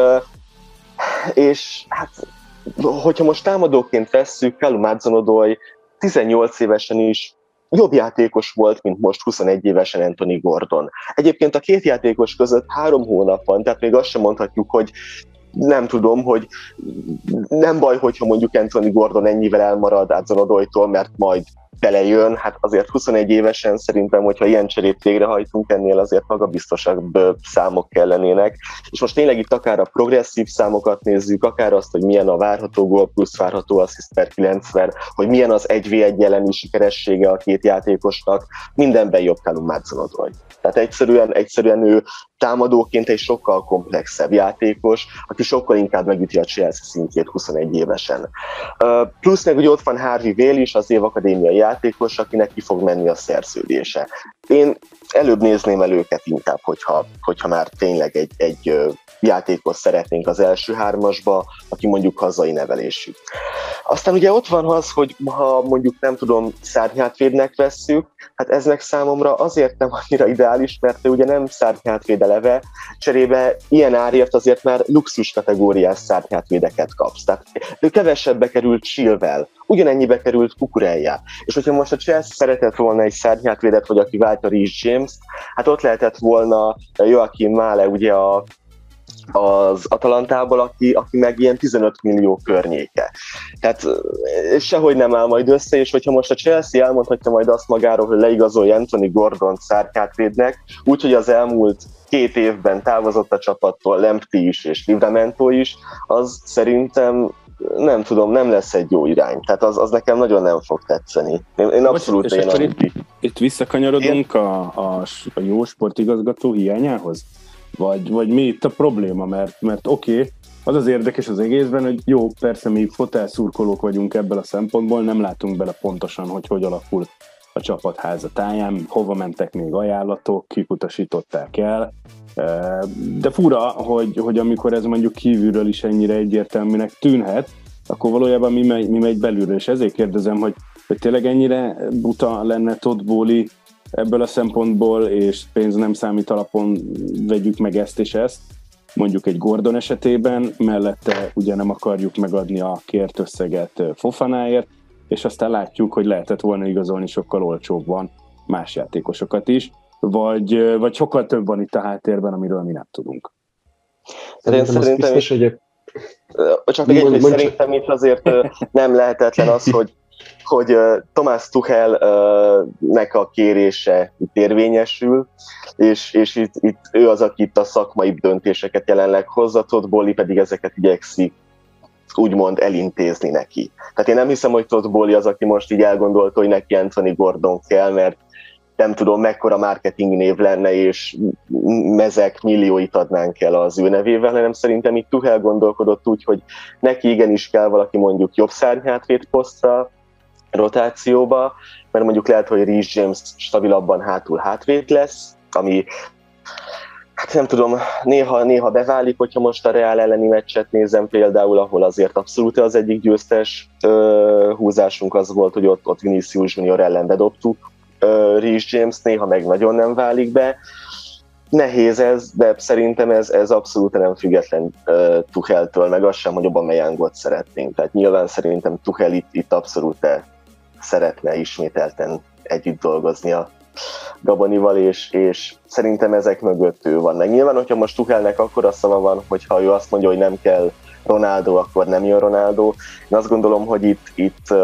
és hát hogyha most támadóként vesszük, Kalum Zonodoy 18 évesen is jobb játékos volt, mint most 21 évesen Anthony Gordon. Egyébként a két játékos között három hónap van, tehát még azt sem mondhatjuk, hogy nem tudom, hogy nem baj, hogyha mondjuk Anthony Gordon ennyivel elmarad Adzonodoytól, mert majd belejön, hát azért 21 évesen szerintem, hogyha ilyen cserét végrehajtunk, ennél azért magabiztosabb számok kellenének. És most tényleg itt akár a progresszív számokat nézzük, akár azt, hogy milyen a várható gól plusz várható assist per 90, hogy milyen az 1v1 jeleni sikeressége a két játékosnak, mindenben jobb Callum Madsen Tehát egyszerűen, egyszerűen ő támadóként egy sokkal komplexebb játékos, aki sokkal inkább megüti a Chelsea szintjét 21 évesen. Plusz meg ugye ott van Harvey Vale is, az évakadémiai játékos, akinek ki fog menni a szerződése. Én előbb nézném el őket inkább, hogyha, hogyha már tényleg egy, egy játékos szeretnénk az első hármasba, aki mondjuk hazai nevelésű. Aztán ugye ott van az, hogy ha mondjuk nem tudom, szárnyhátvédnek vesszük, hát ez meg számomra azért nem annyira ideális, mert ő ugye nem szárnyhátvéd eleve, cserébe ilyen árért azért már luxus kategóriás szárnyhátvédeket kapsz. Tehát ő kevesebbe került Chilvel, ugyanennyibe került Kukureljá. És hogyha most a Chelsea szeretett volna egy szárnyhátvédet, vagy aki válta Reece james hát ott lehetett volna Joachim Mále, ugye a az Atalantából, aki, aki meg ilyen 15 millió környéke. Tehát sehogy nem áll majd össze, és hogyha most a Chelsea elmondhatja majd azt magáról, hogy leigazolja Anthony Gordon szárkátvédnek, úgyhogy az elmúlt két évben távozott a csapattól Lempti is és Livramento is, az szerintem nem tudom, nem lesz egy jó irány. Tehát az, az nekem nagyon nem fog tetszeni. Én, én abszolút és én itt, itt visszakanyarodunk a, a, a jó sportigazgató hiányához? Vagy, vagy mi itt a probléma? Mert, mert oké, okay, az az érdekes az egészben, hogy jó, persze mi fotelszurkolók vagyunk ebből a szempontból, nem látunk bele pontosan, hogy hogy alakul a csapat házatáján, hova mentek még ajánlatok, kik utasították el, de fura, hogy, hogy amikor ez mondjuk kívülről is ennyire egyértelműnek tűnhet, akkor valójában mi megy, mi megy belülről, és ezért kérdezem, hogy, hogy tényleg ennyire buta lenne Todd Bowley ebből a szempontból, és pénz nem számít alapon vegyük meg ezt és ezt, mondjuk egy Gordon esetében, mellette ugye nem akarjuk megadni a kért összeget Fofanáért, és aztán látjuk, hogy lehetett volna igazolni sokkal olcsóbban más játékosokat is, vagy, vagy sokkal több van itt a háttérben, amiről mi nem tudunk. Szerintem, szerintem biztos, hogy csak még egy, hogy szerintem itt azért nem lehetetlen az, hogy hogy Tomás Tuchelnek a kérése itt érvényesül, és, és itt, itt ő az, aki itt a szakmai döntéseket jelenleg hozza, Todd Bolli pedig ezeket igyekszik úgymond elintézni neki. Tehát én nem hiszem, hogy Todd Bolli az, aki most így elgondolta, hogy neki Anthony Gordon kell, mert nem tudom, mekkora marketing név lenne, és mezek millióit adnánk el az ő nevével, hanem szerintem itt Tuhel gondolkodott úgy, hogy neki igenis kell valaki mondjuk jobb szárnyhátvét posztra, rotációba, mert mondjuk lehet, hogy Reece James stabilabban hátul hátvét lesz, ami hát nem tudom, néha, néha beválik, hogyha most a Real elleni meccset nézem például, ahol azért abszolút az egyik győztes ö, húzásunk az volt, hogy ott, ott Vinicius Junior ellen bedobtuk Reece James, néha meg nagyon nem válik be. Nehéz ez, de szerintem ez, ez abszolút nem független uh, Tucheltől, meg az sem, hogy Aubameyangot szeretnénk. Tehát nyilván szerintem Tuchel itt, itt abszolút szeretne ismételten együtt dolgozni a Gabonival, és, és szerintem ezek mögött ő van. Meg nyilván, hogyha most Tuchelnek akkor a szava van, hogyha ő azt mondja, hogy nem kell Ronaldo, akkor nem jön Ronaldo. Én azt gondolom, hogy itt, itt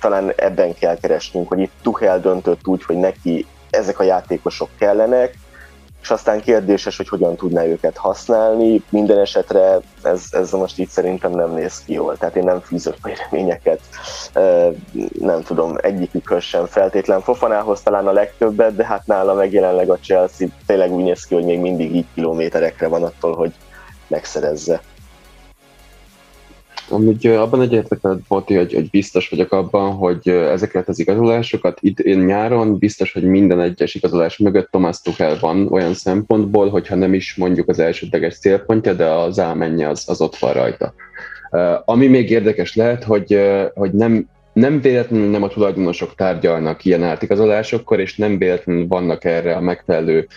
talán ebben kell keresnünk, hogy itt Tuchel döntött úgy, hogy neki ezek a játékosok kellenek, és aztán kérdéses, hogy hogyan tudná őket használni. Minden esetre ez, ez most így szerintem nem néz ki jól, tehát én nem fűzök majd reményeket, nem tudom, egyikükhöz sem feltétlen. Fofanához talán a legtöbbet, de hát nála meg jelenleg a Chelsea tényleg úgy néz ki, hogy még mindig így kilométerekre van attól, hogy megszerezze. Amúgy abban egyetlen Boti, hogy, hogy biztos vagyok abban, hogy ezeket az igazolásokat idén nyáron biztos, hogy minden egyes igazolás mögött Thomas Tuchel van olyan szempontból, hogyha nem is mondjuk az elsődleges célpontja, de az ámenje az, az ott van rajta. Ami még érdekes lehet, hogy, hogy nem nem véletlenül nem a tulajdonosok tárgyalnak ilyen átigazolásokkor, és nem véletlenül vannak erre a megfelelő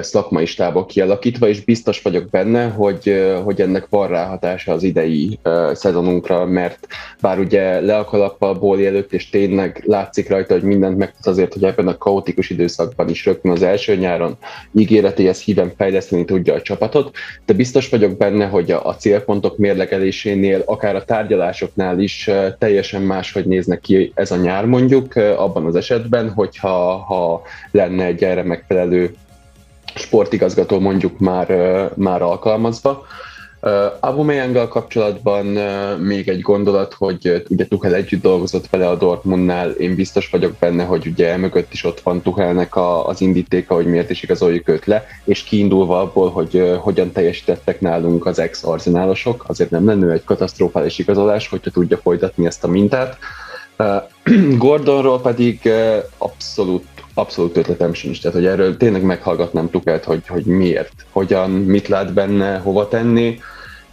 szakmai stábok kialakítva, és biztos vagyok benne, hogy, hogy ennek van ráhatása az idei szezonunkra, mert bár ugye le a kalappal Bóli előtt, és tényleg látszik rajta, hogy mindent megtud azért, hogy ebben a kaotikus időszakban is rögtön az első nyáron ígéretéhez híven fejleszteni tudja a csapatot, de biztos vagyok benne, hogy a, a célpontok mérlegelésénél, akár a tárgyalásoknál is teljesen máshogy néznek ki ez a nyár mondjuk, abban az esetben, hogyha ha lenne egy erre megfelelő sportigazgató mondjuk már, már alkalmazva. Aubameyanggal kapcsolatban még egy gondolat, hogy ugye Tuchel együtt dolgozott vele a Dortmundnál, én biztos vagyok benne, hogy ugye mögött is ott van Tuchelnek a, az indítéka, hogy miért is igazoljuk őt le, és kiindulva abból, hogy hogyan teljesítettek nálunk az ex-arzenálosok, azért nem lenne egy katasztrofális igazolás, hogyha tudja folytatni ezt a mintát. <clears throat> Gordonról pedig abszolút abszolút ötletem sincs, tehát hogy erről tényleg meghallgatnám Tukát, hogy, hogy miért, hogyan, mit lát benne, hova tenni.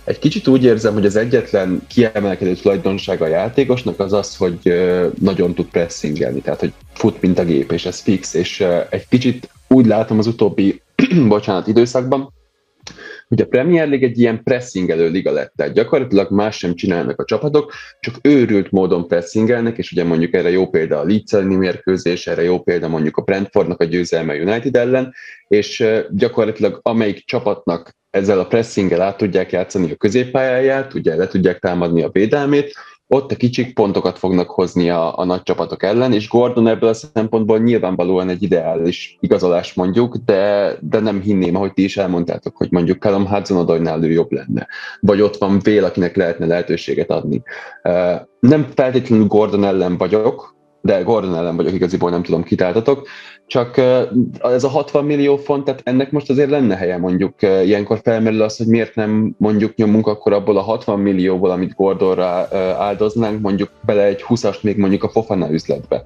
Egy kicsit úgy érzem, hogy az egyetlen kiemelkedő tulajdonsága a játékosnak az az, hogy nagyon tud pressingelni, tehát hogy fut, mint a gép, és ez fix, és egy kicsit úgy látom az utóbbi, <clears throat> bocsánat, időszakban, hogy a Premier League egy ilyen pressingelő liga lett, tehát gyakorlatilag más sem csinálnak a csapatok, csak őrült módon pressingelnek, és ugye mondjuk erre jó példa a Leeds mérkőzés, erre jó példa mondjuk a Brentfordnak a győzelme United ellen, és gyakorlatilag amelyik csapatnak ezzel a pressinggel át tudják játszani a középpályáját, ugye le tudják támadni a védelmét, ott a kicsik pontokat fognak hozni a, a nagy csapatok ellen, és Gordon ebből a szempontból nyilvánvalóan egy ideális igazolás mondjuk, de, de nem hinném, ahogy ti is elmondtátok, hogy mondjuk Callum Hudson ő jobb lenne, vagy ott van Vél, akinek lehetne lehetőséget adni. Nem feltétlenül Gordon ellen vagyok, de Gordon ellen vagyok, igaziból nem tudom, kitáltatok, csak ez a 60 millió font, tehát ennek most azért lenne helye mondjuk. Ilyenkor felmerül az, hogy miért nem mondjuk nyomunk akkor abból a 60 millióból, amit Gordonra áldoznánk, mondjuk bele egy 20-ast még mondjuk a Fofana üzletbe.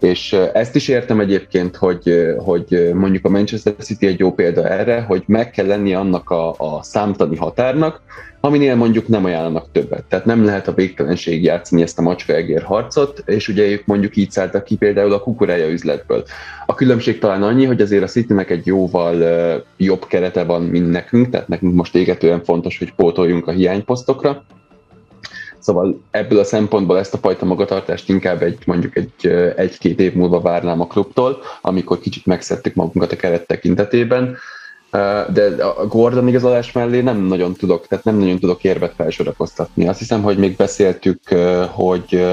És ezt is értem egyébként, hogy, hogy mondjuk a Manchester City egy jó példa erre, hogy meg kell lenni annak a, a számtani határnak, aminél mondjuk nem ajánlanak többet. Tehát nem lehet a végtelenség játszani ezt a macska egér harcot, és ugye ők mondjuk így szálltak ki például a kukurája üzletből. A különbség talán annyi, hogy azért a Citynek egy jóval jobb kerete van, mint nekünk, tehát nekünk most égetően fontos, hogy pótoljunk a hiányposztokra, Szóval ebből a szempontból ezt a fajta magatartást inkább egy mondjuk egy, egy-két év múlva várnám a klubtól, amikor kicsit megszedtük magunkat a keret tekintetében. De a Gordon igazolás mellé nem nagyon tudok, tehát nem nagyon tudok érvet felsorakoztatni. Azt hiszem, hogy még beszéltük, hogy,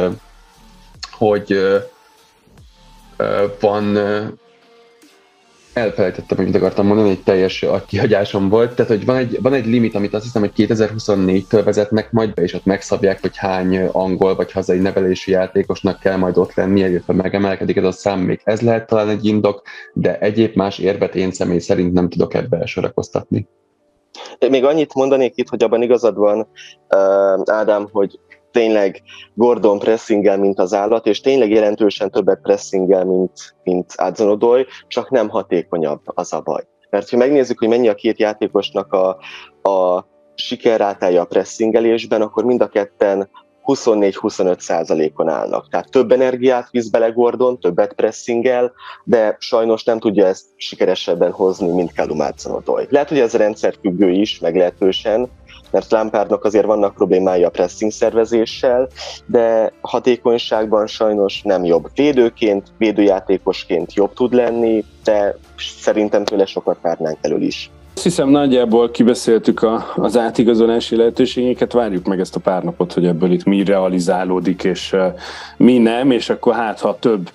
hogy van elfelejtettem, hogy mit akartam mondani, egy teljes kihagyásom volt. Tehát, hogy van egy, van egy limit, amit azt hiszem, hogy 2024-től vezetnek majd be, és ott megszabják, hogy hány angol vagy hazai nevelési játékosnak kell majd ott lenni, illetve megemelkedik ez a szám, még ez lehet talán egy indok, de egyéb más érvet én személy szerint nem tudok ebbe sorakoztatni. Még annyit mondanék itt, hogy abban igazad van, Ádám, hogy tényleg Gordon pressingel, mint az állat, és tényleg jelentősen többet pressingel, mint, mint Adzonodoy, csak nem hatékonyabb az a baj. Mert ha megnézzük, hogy mennyi a két játékosnak a, a sikerrátája a pressingelésben, akkor mind a ketten 24-25 százalékon állnak. Tehát több energiát visz bele Gordon, többet pressingel, de sajnos nem tudja ezt sikeresebben hozni, mint Callum Lehet, hogy ez a rendszer függő is, meglehetősen, mert Lampardnak azért vannak problémái a pressing szervezéssel, de hatékonyságban sajnos nem jobb. Védőként, védőjátékosként jobb tud lenni, de szerintem tőle sokat várnánk elől is. Azt hiszem nagyjából kibeszéltük a, az átigazolási lehetőségeket, várjuk meg ezt a pár napot, hogy ebből itt mi realizálódik, és mi nem, és akkor hát, ha több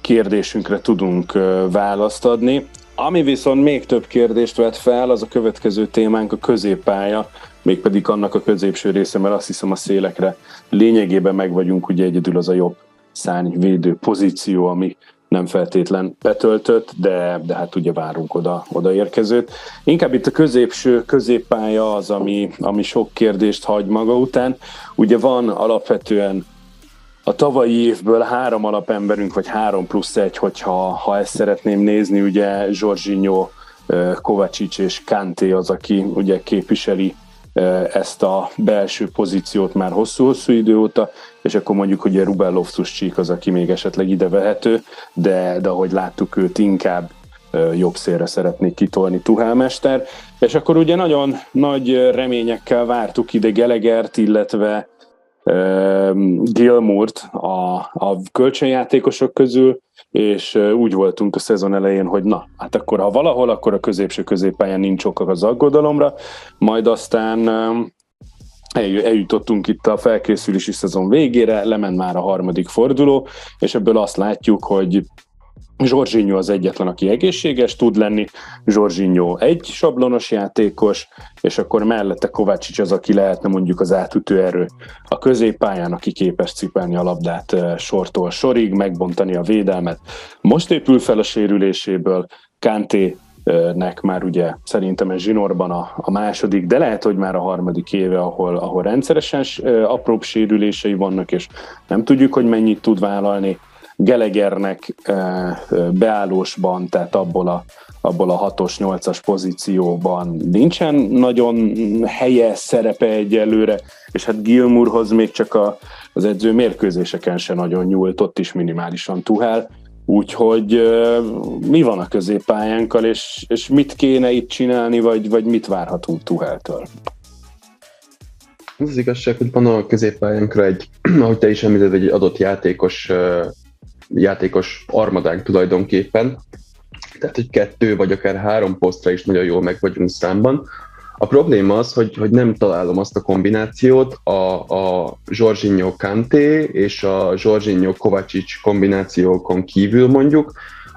kérdésünkre tudunk választ adni. Ami viszont még több kérdést vet fel, az a következő témánk a középpálya, mégpedig annak a középső része, mert azt hiszem a szélekre lényegében meg vagyunk, ugye egyedül az a jobb szárnyvédő pozíció, ami nem feltétlen betöltött, de, de hát ugye várunk oda, oda érkezőt. Inkább itt a középső középpálya az, ami, ami sok kérdést hagy maga után. Ugye van alapvetően a tavalyi évből három alapemberünk, vagy három plusz egy, hogyha ha ezt szeretném nézni, ugye Zsorzsinyó, Kovácsics és Kanté az, aki ugye képviseli ezt a belső pozíciót már hosszú-hosszú idő óta, és akkor mondjuk, hogy a Rubel loftus csík az, aki még esetleg ide vehető, de, de ahogy láttuk őt inkább jobb szélre szeretnék kitolni Tuhálmester, és akkor ugye nagyon nagy reményekkel vártuk ide Gelegert, illetve Gilmourt a, a kölcsönjátékosok közül, és úgy voltunk a szezon elején, hogy na, hát akkor ha valahol, akkor a középső középpályán nincs ok az aggodalomra, majd aztán eljutottunk itt a felkészülési szezon végére, lement már a harmadik forduló, és ebből azt látjuk, hogy Zsorzsinyó az egyetlen, aki egészséges tud lenni, Zsorzsinyó egy sablonos játékos, és akkor mellette Kovácsics az, aki lehetne mondjuk az átütő erő a középpályán, aki képes cipelni a labdát eh, sortól sorig, megbontani a védelmet. Most épül fel a sérüléséből, Kánté nek már ugye szerintem ez zsinórban a, a második, de lehet, hogy már a harmadik éve, ahol, ahol rendszeresen apróbb sérülései vannak, és nem tudjuk, hogy mennyit tud vállalni. Gelegernek beállósban, tehát abból a, abból a 6-os, 8-as pozícióban nincsen nagyon helye, szerepe egyelőre, és hát Gilmurhoz még csak a, az edző mérkőzéseken se nagyon nyúlt, ott is minimálisan tuhál, úgyhogy mi van a középpályánkkal, és, és mit kéne itt csinálni, vagy, vagy mit várhatunk Tuháltól? Az, az igazság, hogy van a középpályánkra egy, <clears throat> ahogy te is említed, egy adott játékos játékos armadánk tulajdonképpen, tehát hogy kettő vagy akár három posztra is nagyon jól meg vagyunk számban. A probléma az, hogy, hogy nem találom azt a kombinációt a, a Jorginho Kanté és a Jorginho Kovacic kombinációkon kívül mondjuk,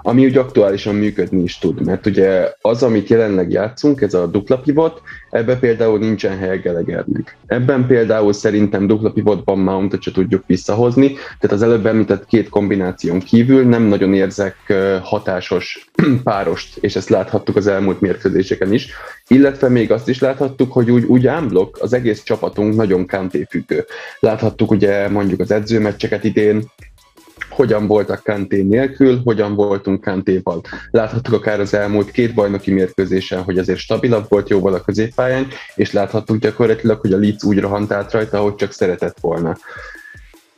ami úgy aktuálisan működni is tud, mert ugye az, amit jelenleg játszunk, ez a dupla pivot, ebbe például nincsen hely Gelegernek. Ebben például szerintem dupla pivotban Mountot se tudjuk visszahozni, tehát az előbb említett két kombináción kívül nem nagyon érzek hatásos <clears throat> párost, és ezt láthattuk az elmúlt mérkőzéseken is, illetve még azt is láthattuk, hogy úgy, úgy ámblok az egész csapatunk nagyon kanté függő. Láthattuk ugye mondjuk az edzőmeccseket idén, hogyan voltak Kanté nélkül, hogyan voltunk Kantéval. Láthattuk akár az elmúlt két bajnoki mérkőzésen, hogy azért stabilabb volt jóval a középpályán, és láthattuk gyakorlatilag, hogy a Leeds úgy rohant át rajta, ahogy csak szeretett volna.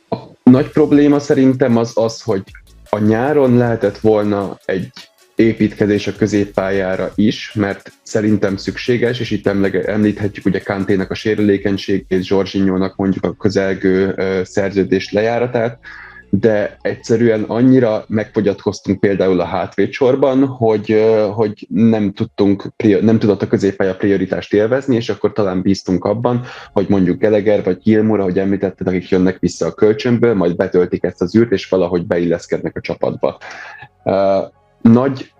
A nagy probléma szerintem az az, hogy a nyáron lehetett volna egy építkezés a középpályára is, mert szerintem szükséges, és itt említhetjük ugye Kantének a sérülékenységét, Zsorzsinyónak mondjuk a közelgő szerződés lejáratát, de egyszerűen annyira megfogyatkoztunk például a hátvédsorban, hogy, hogy nem, tudtunk, nem tudott a középpálya prioritást élvezni, és akkor talán bíztunk abban, hogy mondjuk Geleger vagy Gilmour, ahogy említetted, akik jönnek vissza a kölcsönből, majd betöltik ezt az űrt, és valahogy beilleszkednek a csapatba. Nagy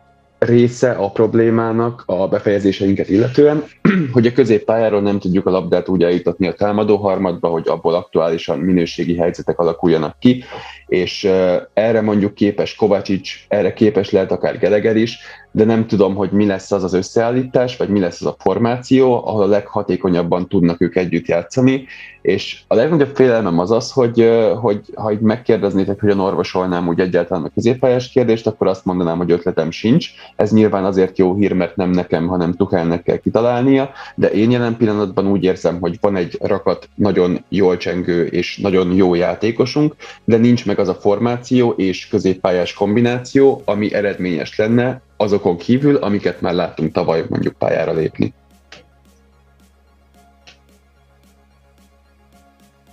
része a problémának a befejezéseinket illetően, <clears throat> hogy a középpályáról nem tudjuk a labdát úgy eljutatni a támadó harmadba, hogy abból aktuálisan minőségi helyzetek alakuljanak ki, és erre mondjuk képes Kovácsics, erre képes lehet akár Geleger is, de nem tudom, hogy mi lesz az az összeállítás, vagy mi lesz az a formáció, ahol a leghatékonyabban tudnak ők együtt játszani, és a legnagyobb félelmem az az, hogy, hogy ha így megkérdeznétek, hogyan orvosolnám úgy egyáltalán a középpályás kérdést, akkor azt mondanám, hogy ötletem sincs. Ez nyilván azért jó hír, mert nem nekem, hanem Tuchelnek kell kitalálnia, de én jelen pillanatban úgy érzem, hogy van egy rakat nagyon jól csengő és nagyon jó játékosunk, de nincs meg az a formáció és középpályás kombináció, ami eredményes lenne azokon kívül, amiket már láttunk tavaly mondjuk pályára lépni.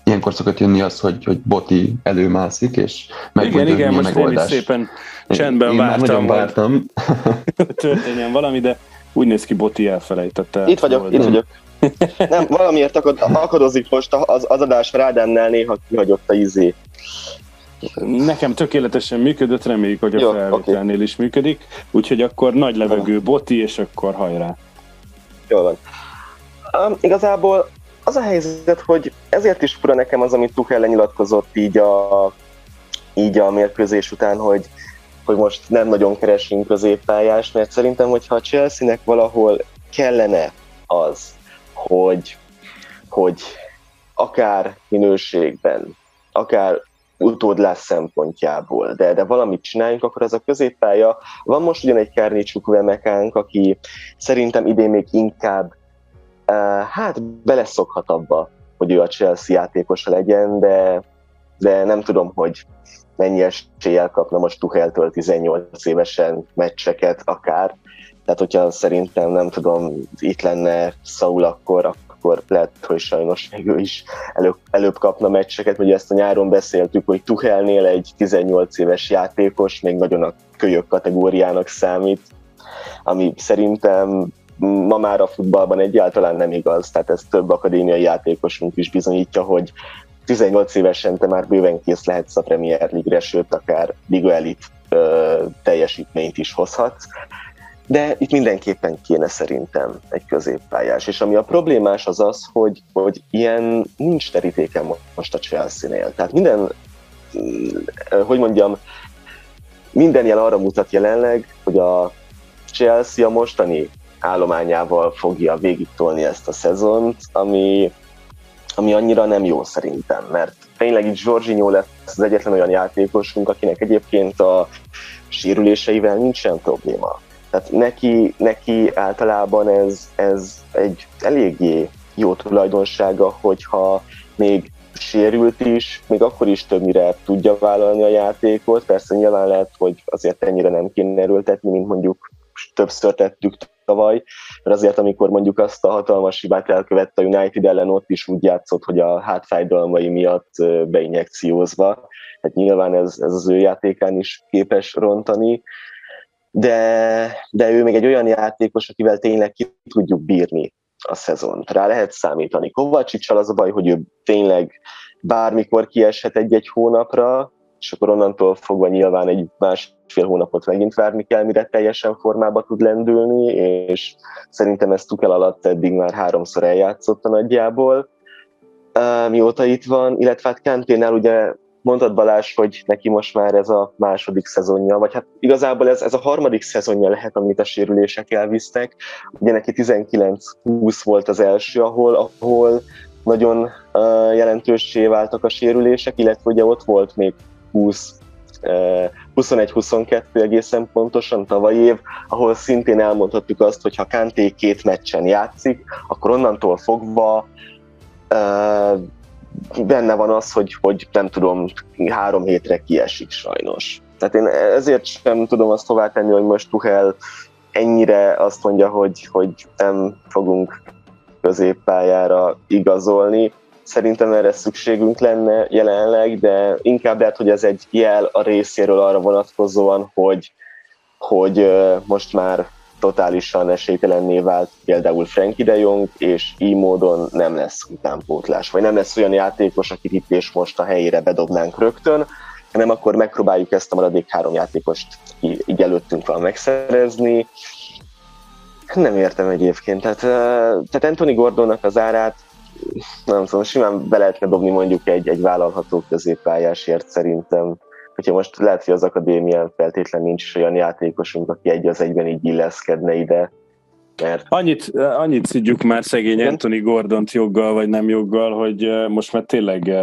Ilyenkor szokott jönni az, hogy, hogy Boti előmászik, és megmondja, igen, igen, most megoldás. én is szépen csendben én vártam, nagyon vártam. <laughs> történjen valami, de úgy néz ki, Boti elfelejtette. Itt vagyok, itt vagyok. Nem, valamiért akad, akadozik most az, az adás Rádánnál néha kihagyott a izé. Nekem tökéletesen működött, reméljük, hogy a Jó, felvételnél okay. is működik, úgyhogy akkor nagy levegő Boti, és akkor hajrá. Jó van. Um, igazából az a helyzet, hogy ezért is fura nekem az, amit Tuchel lenyilatkozott így a, így a mérkőzés után, hogy, hogy most nem nagyon keresünk középpályás, mert szerintem, hogyha a Chelsea-nek valahol kellene az, hogy, hogy akár minőségben, akár utódlás szempontjából, de, de valamit csináljunk, akkor ez a középpálya. Van most ugyan egy Kárnicsuk Vemekánk, aki szerintem idén még inkább uh, hát beleszokhat abba, hogy ő a Chelsea játékosa legyen, de, de nem tudom, hogy mennyi eséllyel kapna most Tucheltől 18 évesen meccseket akár. Tehát, hogyha szerintem, nem tudom, itt lenne Saul akkor, akkor lehet, hogy sajnos ő is előbb, előbb kapna meccseket, hogy ezt a nyáron beszéltük, hogy Tuchelnél egy 18 éves játékos még nagyon a kölyök kategóriának számít, ami szerintem ma már a futballban egyáltalán nem igaz, tehát ez több akadémiai játékosunk is bizonyítja, hogy 18 évesen te már bőven kész lehetsz a Premier League-re, sőt akár Liga Elite ö, teljesítményt is hozhatsz de itt mindenképpen kéne szerintem egy középpályás. És ami a problémás az az, hogy, hogy ilyen nincs terítéken most a Chelsea-nél. Tehát minden, mm, hogy mondjam, minden jel arra mutat jelenleg, hogy a Chelsea a mostani állományával fogja végigtolni ezt a szezont, ami, ami annyira nem jó szerintem, mert tényleg itt Jorginho lesz az egyetlen olyan játékosunk, akinek egyébként a sérüléseivel nincsen probléma tehát neki, neki általában ez, ez egy eléggé jó tulajdonsága, hogyha még sérült is, még akkor is többnyire tudja vállalni a játékot. Persze nyilván lehet, hogy azért ennyire nem kéne erőltetni, mint mondjuk többször tettük tavaly, mert azért amikor mondjuk azt a hatalmas hibát elkövette a United ellen, ott is úgy játszott, hogy a hátfájdalmai miatt beinjekciózva, hát nyilván ez, ez az ő játékán is képes rontani, de, de ő még egy olyan játékos, akivel tényleg ki tudjuk bírni a szezont. Rá lehet számítani. Kovacsicsal az a baj, hogy ő tényleg bármikor kieshet egy-egy hónapra, és akkor onnantól fogva nyilván egy másfél hónapot megint várni kell, mire teljesen formába tud lendülni, és szerintem ezt Tukel alatt eddig már háromszor eljátszott a nagyjából, mióta itt van, illetve hát Kanténál ugye mondtad Balázs, hogy neki most már ez a második szezonja, vagy hát igazából ez, ez a harmadik szezonja lehet, amit a sérülések elvisztek. Ugye neki 19-20 volt az első, ahol, ahol nagyon uh, jelentőssé váltak a sérülések, illetve ugye ott volt még 20 21-22 egészen pontosan tavalyi év, ahol szintén elmondhattuk azt, hogy ha Kanté két meccsen játszik, akkor onnantól fogva benne van az, hogy, hogy nem tudom, három hétre kiesik sajnos. Tehát én ezért sem tudom azt hová tenni, hogy most Tuchel ennyire azt mondja, hogy, hogy nem fogunk középpályára igazolni. Szerintem erre szükségünk lenne jelenleg, de inkább lehet, hogy ez egy jel a részéről arra vonatkozóan, hogy, hogy most már totálisan esélytelenné vált például Frankie de Jong, és így módon nem lesz utánpótlás, vagy nem lesz olyan játékos, akit itt és most a helyére bedobnánk rögtön, hanem akkor megpróbáljuk ezt a maradék három játékost, aki így előttünk van megszerezni. Nem értem egyébként, tehát, tehát Anthony Gordonnak az árát nem tudom, simán be lehetne dobni mondjuk egy, egy vállalható középpályásért szerintem. Hogyha most lehet, hogy az akadémián feltétlenül nincs is olyan játékosunk, aki egy az egyben így illeszkedne ide, mert... Annyit, annyit szidjuk már szegény? Anthony Gordont joggal vagy nem joggal, hogy most már tényleg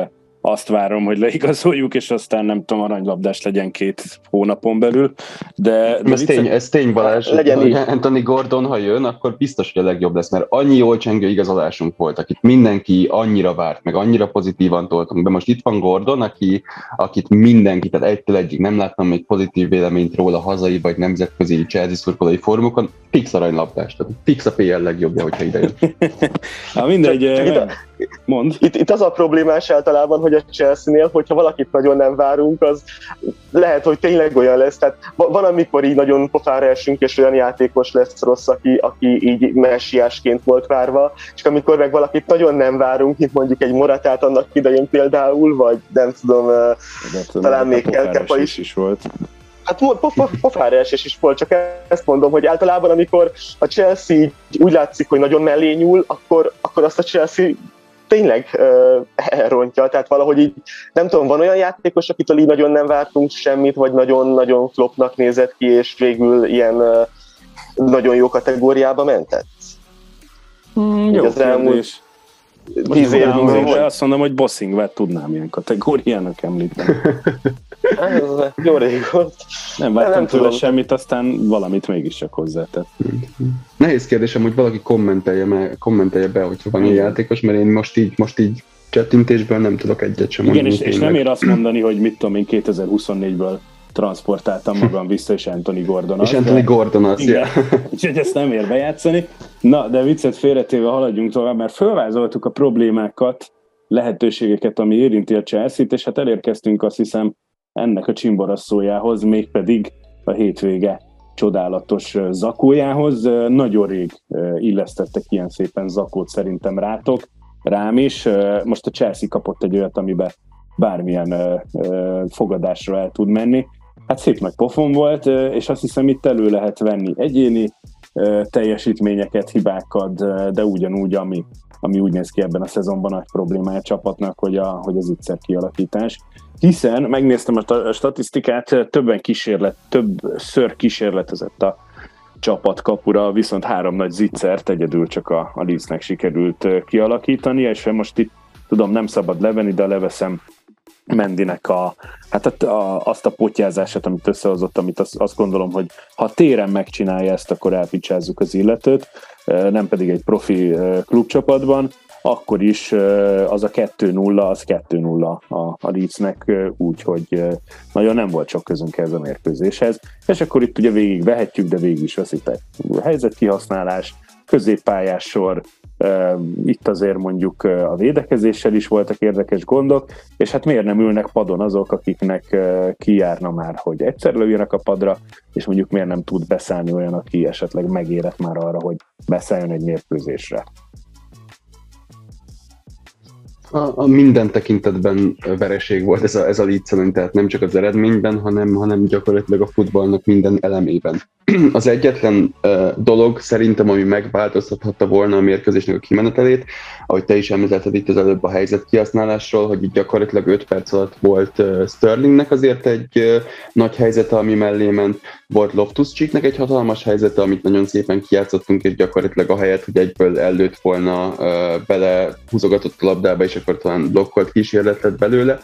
azt várom, hogy leigazoljuk, és aztán nem tudom, aranylabdás legyen két hónapon belül. De, de ez, tény, ez tény Balázs, legyen hogy <laughs> Anthony Gordon, ha jön, akkor biztos, hogy a legjobb lesz, mert annyi jól csengő igazolásunk volt, akit mindenki annyira várt, meg annyira pozitívan toltunk, de most itt van Gordon, aki, akit mindenki, tehát egytől egyik nem láttam még pozitív véleményt róla hazai vagy nemzetközi Chelsea szurkolói formukon, fix aranylabdás, tehát fix a PL legjobbja, hogyha ide jön. <laughs> Na mindegy, Mond. Itt, itt az a problémás általában, hogy a Chelsea-nél, hogyha valakit nagyon nem várunk, az lehet, hogy tényleg olyan lesz. Tehát van, amikor így nagyon pofára esünk, és olyan játékos lesz rossz, aki, aki így messiásként volt várva, és amikor meg valakit nagyon nem várunk, mint mondjuk egy Moratát annak idején például, vagy nem tudom, De talán még Kelkepa is. is volt. Hát pofára esés is volt, csak ezt mondom, hogy általában amikor a Chelsea úgy látszik, hogy nagyon mellé nyúl, akkor, akkor azt a Chelsea tényleg uh, elrontja, tehát valahogy így, nem tudom, van olyan játékos, akitől így nagyon nem vártunk semmit, vagy nagyon-nagyon flopnak nézett ki, és végül ilyen uh, nagyon jó kategóriába mentett? Mm, jó az elmúlt tíz évben azt mondom, hogy Bossingvet tudnám ilyen kategóriának említeni. Jó rég volt. Nem vártam nem tőle tudom. semmit, aztán valamit mégiscsak hozzátett. Nehéz kérdésem, hogy valaki kommentelje, kommentelje be, hogyha van ilyen játékos, mert én most így, most így csettintésből nem tudok egyet sem Igen, és, és nem ér azt mondani, hogy mit tudom én 2024-ből transportáltam magam vissza, és Anthony Gordon az. És Anthony Gordon az, Igen. <laughs> Úgyhogy ezt nem ér bejátszani. Na, de viccet félretéve haladjunk tovább, mert fölvázoltuk a problémákat, lehetőségeket, ami érinti a Chelsea-t, és hát elérkeztünk azt hiszem ennek a csimboraszójához, mégpedig a hétvége csodálatos zakójához. Nagyon rég illesztettek ilyen szépen zakót szerintem rátok, rám is. Most a Chelsea kapott egy olyat, amiben bármilyen fogadásra el tud menni. Hát szép nagy pofon volt, és azt hiszem itt elő lehet venni egyéni teljesítményeket, hibákat, de ugyanúgy, ami, ami úgy néz ki ebben a szezonban nagy problémája a csapatnak, hogy, a, hogy az ütszer kialakítás. Hiszen megnéztem a statisztikát, többen kísérlet, többször kísérletezett a csapat kapura, viszont három nagy zicsert egyedül csak a, a Leedsnek sikerült kialakítani, és most itt tudom, nem szabad levenni, de leveszem Mendinek a, hát a, azt a potyázását, amit összehozott, amit azt, azt gondolom, hogy ha téren megcsinálja ezt, akkor elpicsázzuk az illetőt, nem pedig egy profi klubcsapatban, akkor is az a 2-0, az 2-0 a, a Leedsnek, úgyhogy nagyon nem volt sok közünk ez a mérkőzéshez. És akkor itt ugye végig vehetjük, de végig is veszitek. Helyzetkihasználás, középpályás sor, itt azért mondjuk a védekezéssel is voltak érdekes gondok, és hát miért nem ülnek padon azok, akiknek kijárna már, hogy egyszer lőjönnek a padra, és mondjuk miért nem tud beszállni olyan, aki esetleg megérett már arra, hogy beszálljon egy mérkőzésre. A, a minden tekintetben vereség volt ez a, ez a Leeds tehát nem csak az eredményben, hanem, hanem gyakorlatilag a futballnak minden elemében. <clears throat> Az egyetlen uh, dolog szerintem, ami megváltoztathatta volna a mérkőzésnek a kimenetelét, ahogy te is említetted itt az előbb a helyzet kihasználásról, hogy itt gyakorlatilag 5 perc alatt volt uh, Sterlingnek azért egy uh, nagy helyzete, ami mellé ment, volt loftus egy hatalmas helyzete, amit nagyon szépen kijátszottunk, és gyakorlatilag a helyet, hogy egyből előtt volna bele húzogatott a labdába, és akkor talán blokkolt kísérlet lett belőle.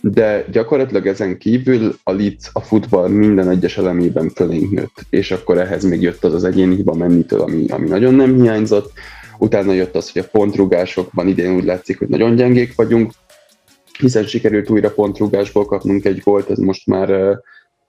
De gyakorlatilag ezen kívül a Leeds a futball minden egyes elemében fölénk nőtt, és akkor ehhez még jött az az egyéni hiba mennitől, ami, ami nagyon nem hiányzott, utána jött az, hogy a pontrugásokban idén úgy látszik, hogy nagyon gyengék vagyunk, hiszen sikerült újra pontrugásból kapnunk egy gólt, ez most már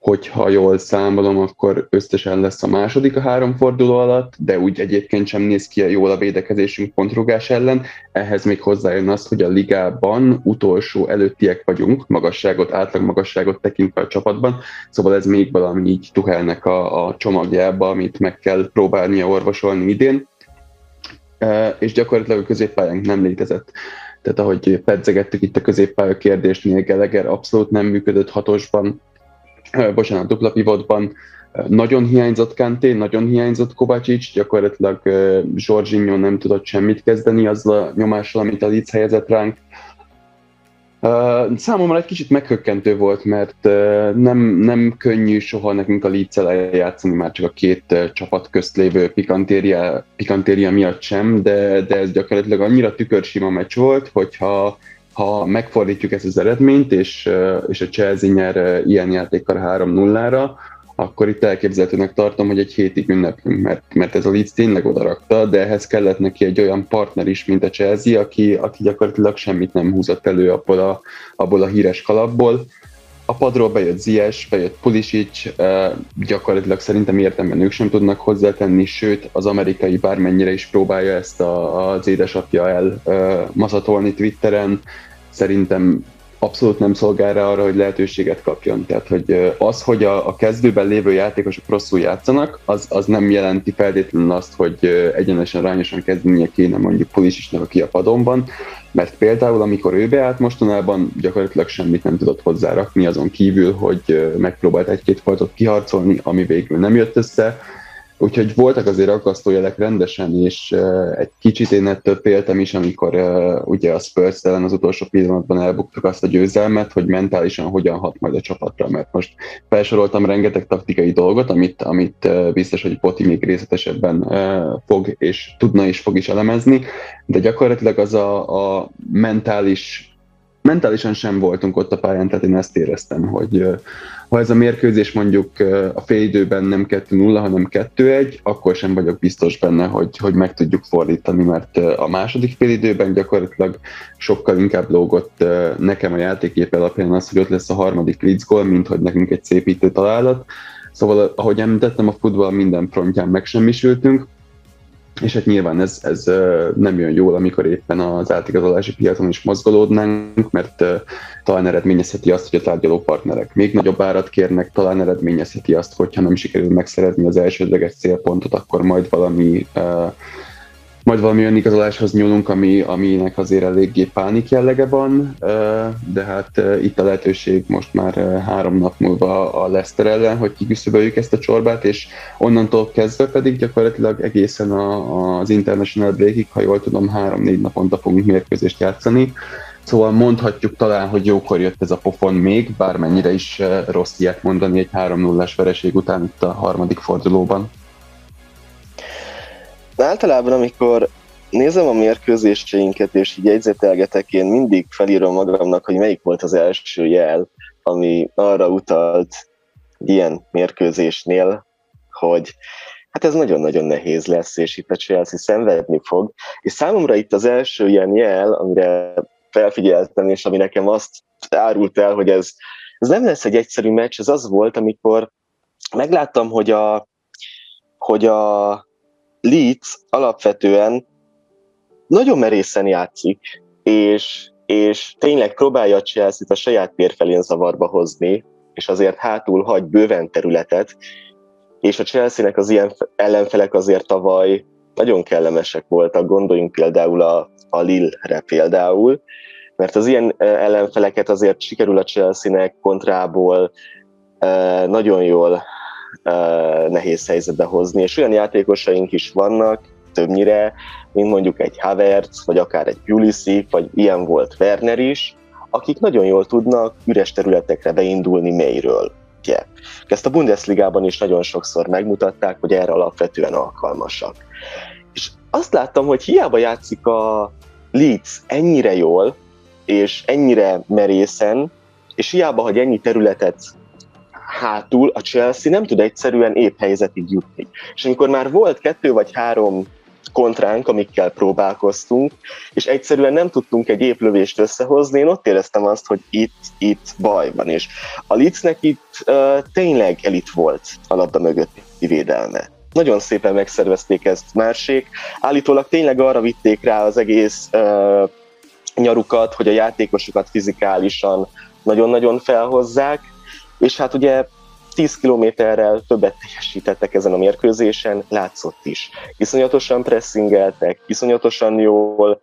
hogyha jól számolom, akkor összesen lesz a második a három forduló alatt, de úgy egyébként sem néz ki jól a védekezésünk pontrugás ellen. Ehhez még hozzájön az, hogy a ligában utolsó előttiek vagyunk, magasságot, átlag magasságot tekintve a csapatban, szóval ez még valami így Tuhelnek a, a csomagjába, amit meg kell próbálnia orvosolni idén. E, és gyakorlatilag a középpályánk nem létezett. Tehát ahogy pedzegettük itt a középpálya kérdésnél, Geleger abszolút nem működött hatosban, bocsánat, dupla pivotban nagyon hiányzott Kanté, nagyon hiányzott Kovácsics, gyakorlatilag Jorginho nem tudott semmit kezdeni azzal a nyomással, amit a Leeds helyezett ránk. Számomra egy kicsit meghökkentő volt, mert nem, nem könnyű soha nekünk a leeds eljátszani már csak a két csapat közt lévő pikantéria, pikantéria miatt sem, de, de ez gyakorlatilag annyira tükörsima meccs volt, hogyha ha megfordítjuk ezt az eredményt, és, és a Chelsea nyer ilyen játékkal 3-0-ra, akkor itt elképzelhetőnek tartom, hogy egy hétig ünneplünk, mert, mert ez a Leeds tényleg odarakta, de ehhez kellett neki egy olyan partner is, mint a Chelsea, aki, aki gyakorlatilag semmit nem húzott elő abból a, abból a híres kalapból. A padról bejött Zies, bejött Pulisic, gyakorlatilag szerintem értemben ők sem tudnak hozzátenni, sőt az amerikai bármennyire is próbálja ezt a, az édesapja el maszatolni Twitteren, szerintem abszolút nem szolgál rá arra, hogy lehetőséget kapjon. Tehát, hogy az, hogy a, a kezdőben lévő játékosok rosszul játszanak, az, az nem jelenti feltétlenül azt, hogy egyenesen rányosan kezdenie kéne mondjuk Pulisisnak aki a padonban, mert például amikor ő beállt mostanában gyakorlatilag semmit nem tudott hozzárakni azon kívül, hogy megpróbált egy-két fajtot kiharcolni, ami végül nem jött össze, Úgyhogy voltak azért aggasztó jelek rendesen, és egy kicsit én ettől féltem is, amikor ugye a Spurs ellen az utolsó pillanatban elbuktuk azt a győzelmet, hogy mentálisan hogyan hat majd a csapatra, mert most felsoroltam rengeteg taktikai dolgot, amit, amit uh, biztos, hogy Poti még részletesebben fog és tudna és fog is elemezni, de gyakorlatilag az a, a mentális mentálisan sem voltunk ott a pályán, tehát én ezt éreztem, hogy ha ez a mérkőzés mondjuk a időben nem 2-0, hanem 2-1, akkor sem vagyok biztos benne, hogy, hogy meg tudjuk fordítani, mert a második időben gyakorlatilag sokkal inkább lógott nekem a játékép alapján az, hogy ott lesz a harmadik Leeds gól, mint hogy nekünk egy szépítő találat. Szóval, ahogy említettem, a futball minden frontján megsemmisültünk, és hát nyilván ez, ez nem jön jól, amikor éppen az átigazolási piacon is mozgolódnánk, mert talán eredményezheti azt, hogy a tárgyaló partnerek még nagyobb árat kérnek, talán eredményezheti azt, hogyha nem sikerül megszerezni az elsődleges célpontot, akkor majd valami majd valami olyan igazoláshoz nyúlunk, ami, aminek azért eléggé pánik jellege van, de hát itt a lehetőség most már három nap múlva a Leicester ellen, hogy kiküszöböljük ezt a csorbát, és onnantól kezdve pedig gyakorlatilag egészen az International Breakig, ha jól tudom, három-négy naponta fogunk mérkőzést játszani, Szóval mondhatjuk talán, hogy jókor jött ez a pofon még, bármennyire is rossz ilyet mondani egy 3-0-as vereség után itt a harmadik fordulóban. Általában, amikor nézem a mérkőzéseinket, és így jegyzetelgetek, én mindig felírom magamnak, hogy melyik volt az első jel, ami arra utalt ilyen mérkőzésnél, hogy hát ez nagyon-nagyon nehéz lesz, és itt a Chelsea szenvedni fog. És számomra itt az első ilyen jel, amire felfigyeltem, és ami nekem azt árult el, hogy ez, ez nem lesz egy egyszerű meccs, ez az volt, amikor megláttam, hogy a, hogy a Leeds alapvetően nagyon merészen játszik, és, és tényleg próbálja a Chelsea-t a saját tér felén zavarba hozni, és azért hátul hagy bőven területet, és a Chelsea-nek az ilyen ellenfelek azért tavaly nagyon kellemesek voltak, gondoljunk például a, a Lille-re például, mert az ilyen ellenfeleket azért sikerül a Chelsea-nek kontrából nagyon jól nehéz helyzetbe hozni, és olyan játékosaink is vannak, többnyire, mint mondjuk egy Havertz, vagy akár egy Pulisic, vagy ilyen volt Werner is, akik nagyon jól tudnak üres területekre beindulni mélyről. Ugye? Ezt a Bundesligában is nagyon sokszor megmutatták, hogy erre alapvetően alkalmasak. És azt láttam, hogy hiába játszik a Leeds ennyire jól, és ennyire merészen, és hiába hagy ennyi területet hátul, a Chelsea nem tud egyszerűen épp helyzetig jutni. És amikor már volt kettő vagy három kontránk, amikkel próbálkoztunk, és egyszerűen nem tudtunk egy éplövést összehozni, én ott éreztem azt, hogy itt, itt baj van, és a Litznek itt uh, tényleg elit volt a labda mögötti védelme. Nagyon szépen megszervezték ezt mársék, állítólag tényleg arra vitték rá az egész uh, nyarukat, hogy a játékosokat fizikálisan nagyon-nagyon felhozzák, és hát ugye 10 kilométerrel többet teljesítettek ezen a mérkőzésen, látszott is. Iszonyatosan pressingeltek, iszonyatosan jól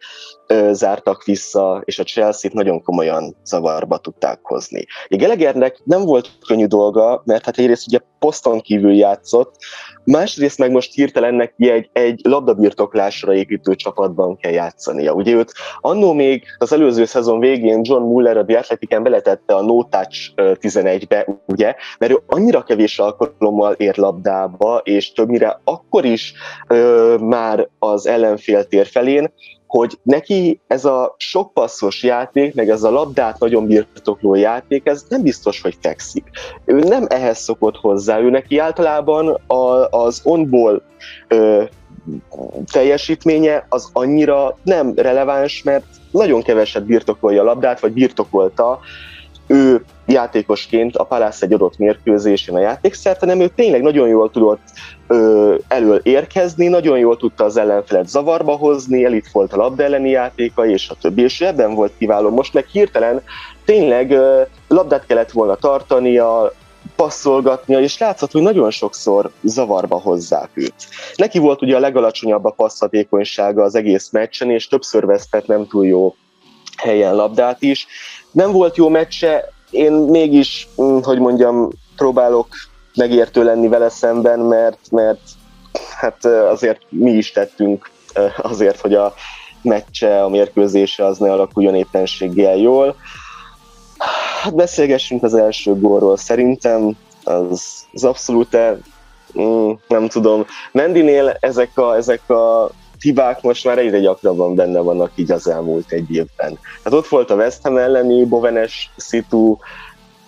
ö, zártak vissza, és a Chelsea-t nagyon komolyan zavarba tudták hozni. A Gelegernek nem volt könnyű dolga, mert hát egyrészt ugye poszton kívül játszott, másrészt meg most hirtelen neki egy, egy labdabirtoklásra építő csapatban kell játszania. Ugye őt annó még az előző szezon végén John Muller a The Athletic-en beletette a No Touch 11-be, ugye, mert ő annyira kevés alkalommal ér labdába, és többnyire akkor is ö, már az ellenfél tér felén, hogy neki ez a sok passzos játék, meg ez a labdát nagyon birtokló játék, ez nem biztos, hogy fekszik. Ő nem ehhez szokott hozzá, ő neki általában a, az onból teljesítménye az annyira nem releváns, mert nagyon keveset birtokolja a labdát, vagy birtokolta, ő játékosként a Palace egy adott mérkőzésén a játékszert, hanem ő tényleg nagyon jól tudott ö, elől érkezni, nagyon jól tudta az ellenfelet zavarba hozni, elit volt a labda elleni játéka, és a többi, és ebben volt kiváló. Most meg hirtelen tényleg ö, labdát kellett volna tartania, passzolgatnia, és látszott, hogy nagyon sokszor zavarba hozzák őt. Neki volt ugye a legalacsonyabb a passzhatékonysága az egész meccsen, és többször vesztett nem túl jó helyen labdát is. Nem volt jó meccse, én mégis, mm, hogy mondjam, próbálok megértő lenni vele szemben, mert, mert hát azért mi is tettünk azért, hogy a meccse, a mérkőzése az ne alakuljon éppenséggel jól. Hát beszélgessünk az első gólról. Szerintem az, az abszolút mm, nem tudom. Mendinél ezek a, ezek a hibák most már egyre gyakrabban benne vannak így az elmúlt egy évben. Hát ott volt a West Ham elleni Bovenes szitu,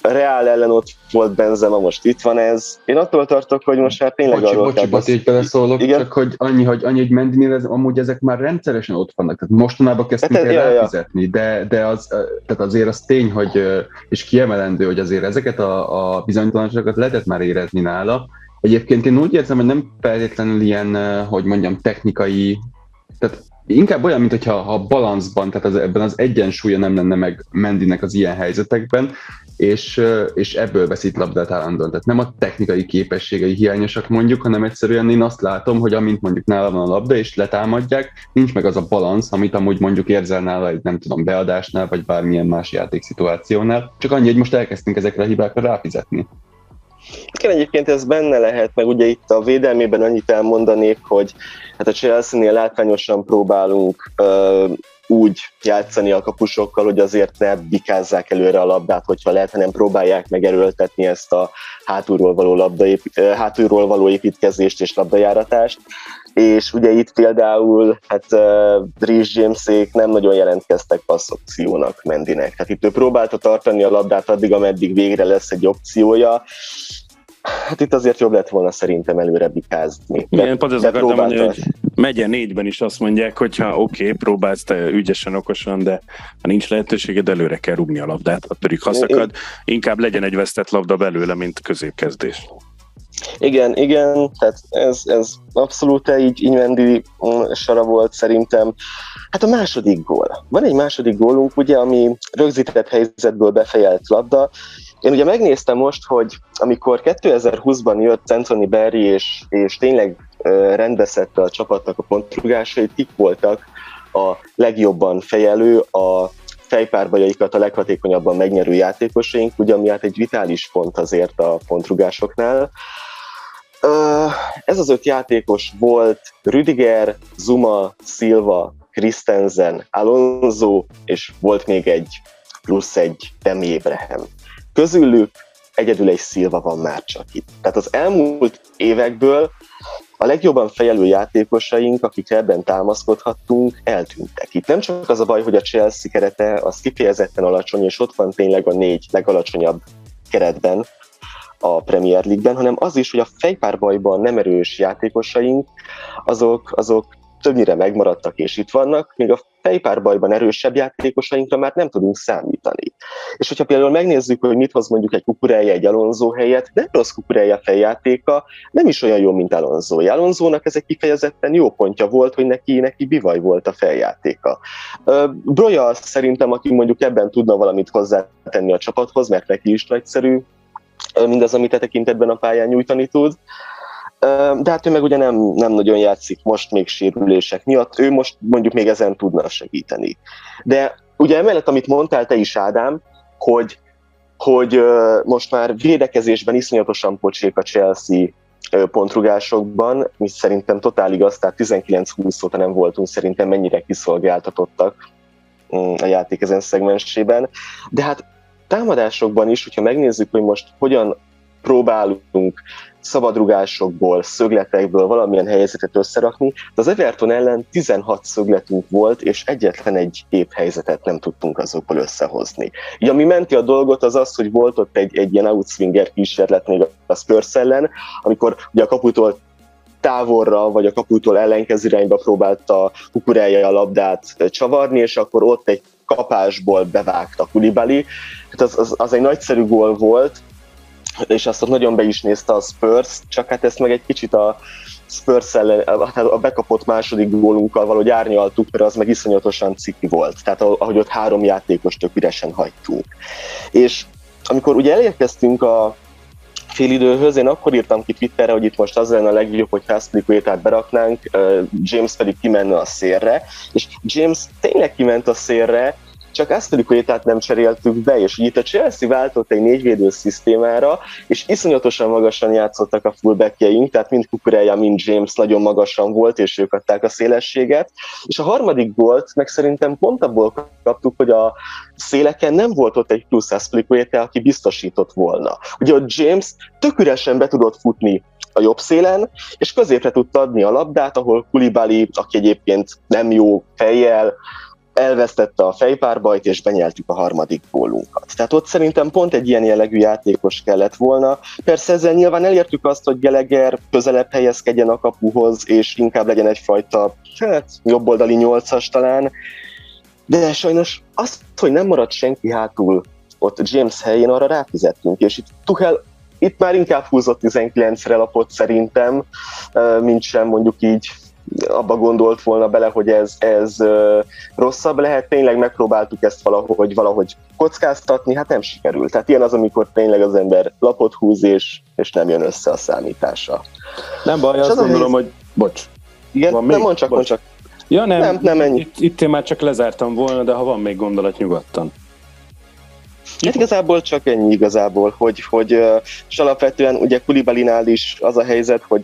Reál ellen ott volt Benzema, most itt van ez. Én attól tartok, hogy most már tényleg bocsi, arról bocsi, bocsi, beleszólok, Igen? csak hogy annyi, hogy annyi, hogy Mendinél ez, amúgy ezek már rendszeresen ott vannak. Tehát mostanában kezdtünk hát, el ja, elfizetni, de, de az, tehát azért az tény, hogy, és kiemelendő, hogy azért ezeket a, a bizonytalanságokat lehetett már érezni nála, Egyébként én úgy érzem, hogy nem feltétlenül ilyen, hogy mondjam, technikai, tehát inkább olyan, mint hogyha ha balanszban, tehát az, ebben az egyensúlya nem lenne meg Mendinek az ilyen helyzetekben, és, és ebből veszít labdát állandóan. Tehát nem a technikai képességei hiányosak mondjuk, hanem egyszerűen én azt látom, hogy amint mondjuk nála van a labda, és letámadják, nincs meg az a balansz, amit amúgy mondjuk érzel nála egy nem tudom, beadásnál, vagy bármilyen más játékszituációnál. Csak annyi, hogy most elkezdtünk ezekre a hibákra ráfizetni. Igen, egyébként ez benne lehet, meg ugye itt a védelmében annyit elmondanék, hogy hát a Chelsea-nél látványosan próbálunk uh, úgy játszani a kapusokkal, hogy azért ne bikázzák előre a labdát, hogyha lehet, hanem próbálják megerőltetni ezt a hátulról való, labda, hátulról való építkezést és labdajáratást. És ugye itt például hát uh, Rhys Jamesék nem nagyon jelentkeztek passzopciónak Mendinek. Tehát itt ő próbálta tartani a labdát addig, ameddig végre lesz egy opciója, Hát itt azért jobb lett volna szerintem előre bikázni. Igen, pont ezt akartam mondani, hogy megye négyben is azt mondják, hogy ha oké, okay, próbálsz te ügyesen, okosan, de ha nincs lehetőséged, előre kell rúgni a labdát, pedig ha szakad, inkább legyen egy vesztett labda belőle, mint középkezdés. Igen, igen, tehát ez, ez abszolút így Mendi mm, sara volt szerintem. Hát a második gól. Van egy második gólunk, ugye, ami rögzített helyzetből befejelt labda, én ugye megnéztem most, hogy amikor 2020-ban jött Anthony Berry, és, és tényleg rendbeszedte a csapatnak a pontrugásait, kik voltak a legjobban fejelő, a fejpárbajaikat a leghatékonyabban megnyerő játékosaink, ugye ami hát egy vitális pont azért a pontrugásoknál. Ez az öt játékos volt Rüdiger, Zuma, Silva, Christensen, Alonso, és volt még egy plusz egy Demi Abraham. Közülük egyedül egy Szilva van már csak itt. Tehát az elmúlt évekből a legjobban fejelő játékosaink, akik ebben támaszkodhattunk, eltűntek. Itt nem csak az a baj, hogy a Chelsea kerete az kifejezetten alacsony, és ott van tényleg a négy legalacsonyabb keretben a Premier League-ben, hanem az is, hogy a fejpárbajban nem erős játékosaink, azok, azok többnyire megmaradtak és itt vannak, még a fejpárbajban erősebb játékosainkra már nem tudunk számítani. És hogyha például megnézzük, hogy mit hoz mondjuk egy kukurája egy Alonso helyet, nem rossz kukurája feljátéka, nem is olyan jó, mint Alonso. Alonsonak ez egy kifejezetten jó pontja volt, hogy neki, neki bivaj volt a feljátéka. Broja szerintem, aki mondjuk ebben tudna valamit hozzátenni a csapathoz, mert neki is nagyszerű, mindaz, amit a tekintetben a pályán nyújtani tud de hát ő meg ugye nem, nem nagyon játszik most még sérülések miatt, ő most mondjuk még ezen tudna segíteni. De ugye emellett, amit mondtál te is, Ádám, hogy, hogy most már védekezésben iszonyatosan pocsék a Chelsea pontrugásokban, mi szerintem totál igaz, tehát 19-20 óta nem voltunk szerintem mennyire kiszolgáltatottak mm, a játék ezen szegmensében, de hát támadásokban is, hogyha megnézzük, hogy most hogyan próbálunk szabadrugásokból, szögletekből valamilyen helyzetet összerakni, de az Everton ellen 16 szögletünk volt, és egyetlen egy épp helyzetet nem tudtunk azokból összehozni. Így ami menti a dolgot az az, hogy volt ott egy, egy ilyen outswinger kísérlet még a Spurs ellen, amikor ugye a kaputól távolra, vagy a kaputól ellenkező irányba próbálta Kukureja a labdát csavarni, és akkor ott egy kapásból bevágta Kulibali. Hát az, az, az egy nagyszerű gól volt, és azt ott nagyon be is nézte a Spurs, csak hát ezt meg egy kicsit a Spurs ellen, a bekapott második gólunkkal valahogy árnyaltuk, mert az meg iszonyatosan ciki volt. Tehát ahogy ott három játékos tök üresen hagytunk. És amikor ugye elérkeztünk a félidőhöz, én akkor írtam ki Twitterre, hogy itt most az lenne a legjobb, hogy Haspilicuétát beraknánk, James pedig kimenne a szélre, és James tényleg kiment a szélre, csak Aspilicuétát nem cseréltük be, és itt a Chelsea váltott egy négyvédő szisztémára, és iszonyatosan magasan játszottak a fullbackjeink, tehát mind Kukureja, mind James nagyon magasan volt, és ők adták a szélességet, és a harmadik gólt meg szerintem pont abból kaptuk, hogy a széleken nem volt ott egy plusz Aspilicueta, aki biztosított volna. Ugye a James tök üresen be tudott futni a jobb szélen, és középre tudta adni a labdát, ahol Kulibali, aki egyébként nem jó fejjel, elvesztette a fejpárbajt, és benyeltük a harmadik gólunkat. Tehát ott szerintem pont egy ilyen jellegű játékos kellett volna. Persze ezzel nyilván elértük azt, hogy Geleger közelebb helyezkedjen a kapuhoz, és inkább legyen egyfajta hát, jobboldali nyolcas talán, de sajnos azt, hogy nem maradt senki hátul ott James helyén, arra ráfizettünk, és itt Tuchel itt már inkább húzott 19-re lapot szerintem, mint sem mondjuk így abba gondolt volna bele, hogy ez, ez rosszabb lehet. Tényleg megpróbáltuk ezt valahogy, valahogy kockáztatni, hát nem sikerült. Tehát ilyen az, amikor tényleg az ember lapot húz, és, és nem jön össze a számítása. Nem baj, azt gondolom, hogy... Bocs. Igen, van nem mond csak, mond csak. Ja, nem, nem, nem ennyi. Itt, itt én már csak lezártam volna, de ha van még gondolat, nyugodtan. Hát igazából csak ennyi igazából, hogy, hogy és alapvetően ugye Kulibalinál is az a helyzet, hogy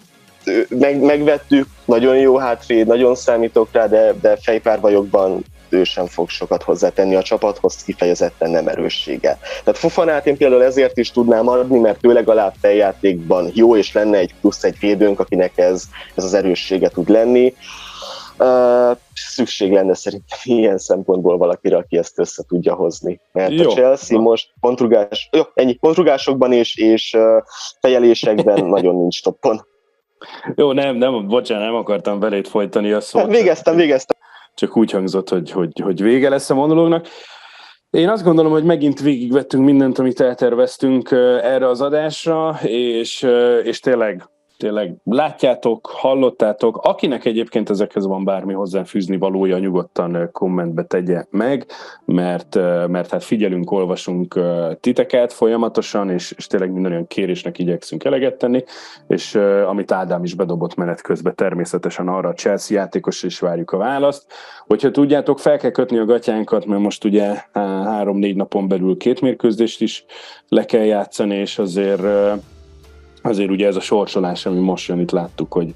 meg, megvettük, nagyon jó hátvéd, nagyon számítok rá, de, de fejpárbajokban ő sem fog sokat hozzátenni a csapathoz, kifejezetten nem erőssége. Tehát Fofanát én például ezért is tudnám adni, mert ő legalább feljátékban jó, és lenne egy plusz egy védőnk, akinek ez, ez az erőssége tud lenni. Uh, szükség lenne szerintem ilyen szempontból valakire, aki ezt össze tudja hozni. Mert jó. a Chelsea Na. most pontrugás, jó, ennyi pontrugásokban és, és uh, fejelésekben <laughs> nagyon nincs toppon. Jó, nem, nem, bocsánat, nem akartam belét folytani a szót. Hát végeztem, végeztem. Csak úgy hangzott, hogy, hogy, hogy vége lesz a monológnak. Én azt gondolom, hogy megint végigvettünk mindent, amit elterveztünk erre az adásra, és, és tényleg tényleg látjátok, hallottátok, akinek egyébként ezekhez van bármi hozzáfűzni valója, nyugodtan kommentbe tegye meg, mert, mert hát figyelünk, olvasunk titeket folyamatosan, és, és tényleg minden olyan kérésnek igyekszünk eleget tenni, és amit Ádám is bedobott menet közben természetesen arra a Chelsea játékos is várjuk a választ. Hogyha tudjátok, fel kell kötni a gatyánkat, mert most ugye három-négy napon belül két mérkőzést is le kell játszani, és azért azért ugye ez a sorsolás, ami most jön, itt láttuk, hogy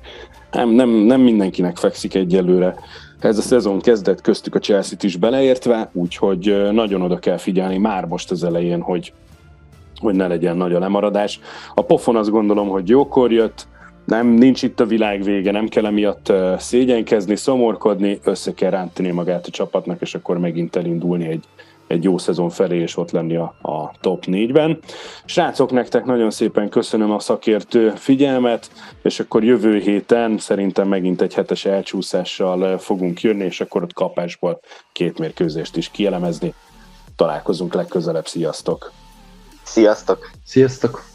nem, nem, nem mindenkinek fekszik egyelőre. Ez a szezon kezdett köztük a Chelsea-t is beleértve, úgyhogy nagyon oda kell figyelni már most az elején, hogy, hogy ne legyen nagy a lemaradás. A pofon azt gondolom, hogy jókor jött, nem, nincs itt a világ vége, nem kell emiatt szégyenkezni, szomorkodni, össze kell rántani magát a csapatnak, és akkor megint elindulni egy, egy jó szezon felé, és ott lenni a, a top 4-ben. Srácok, nektek nagyon szépen köszönöm a szakértő figyelmet, és akkor jövő héten szerintem megint egy hetes elcsúszással fogunk jönni, és akkor ott kapásból két mérkőzést is kielemezni. Találkozunk legközelebb, sziasztok! Sziasztok! Sziasztok!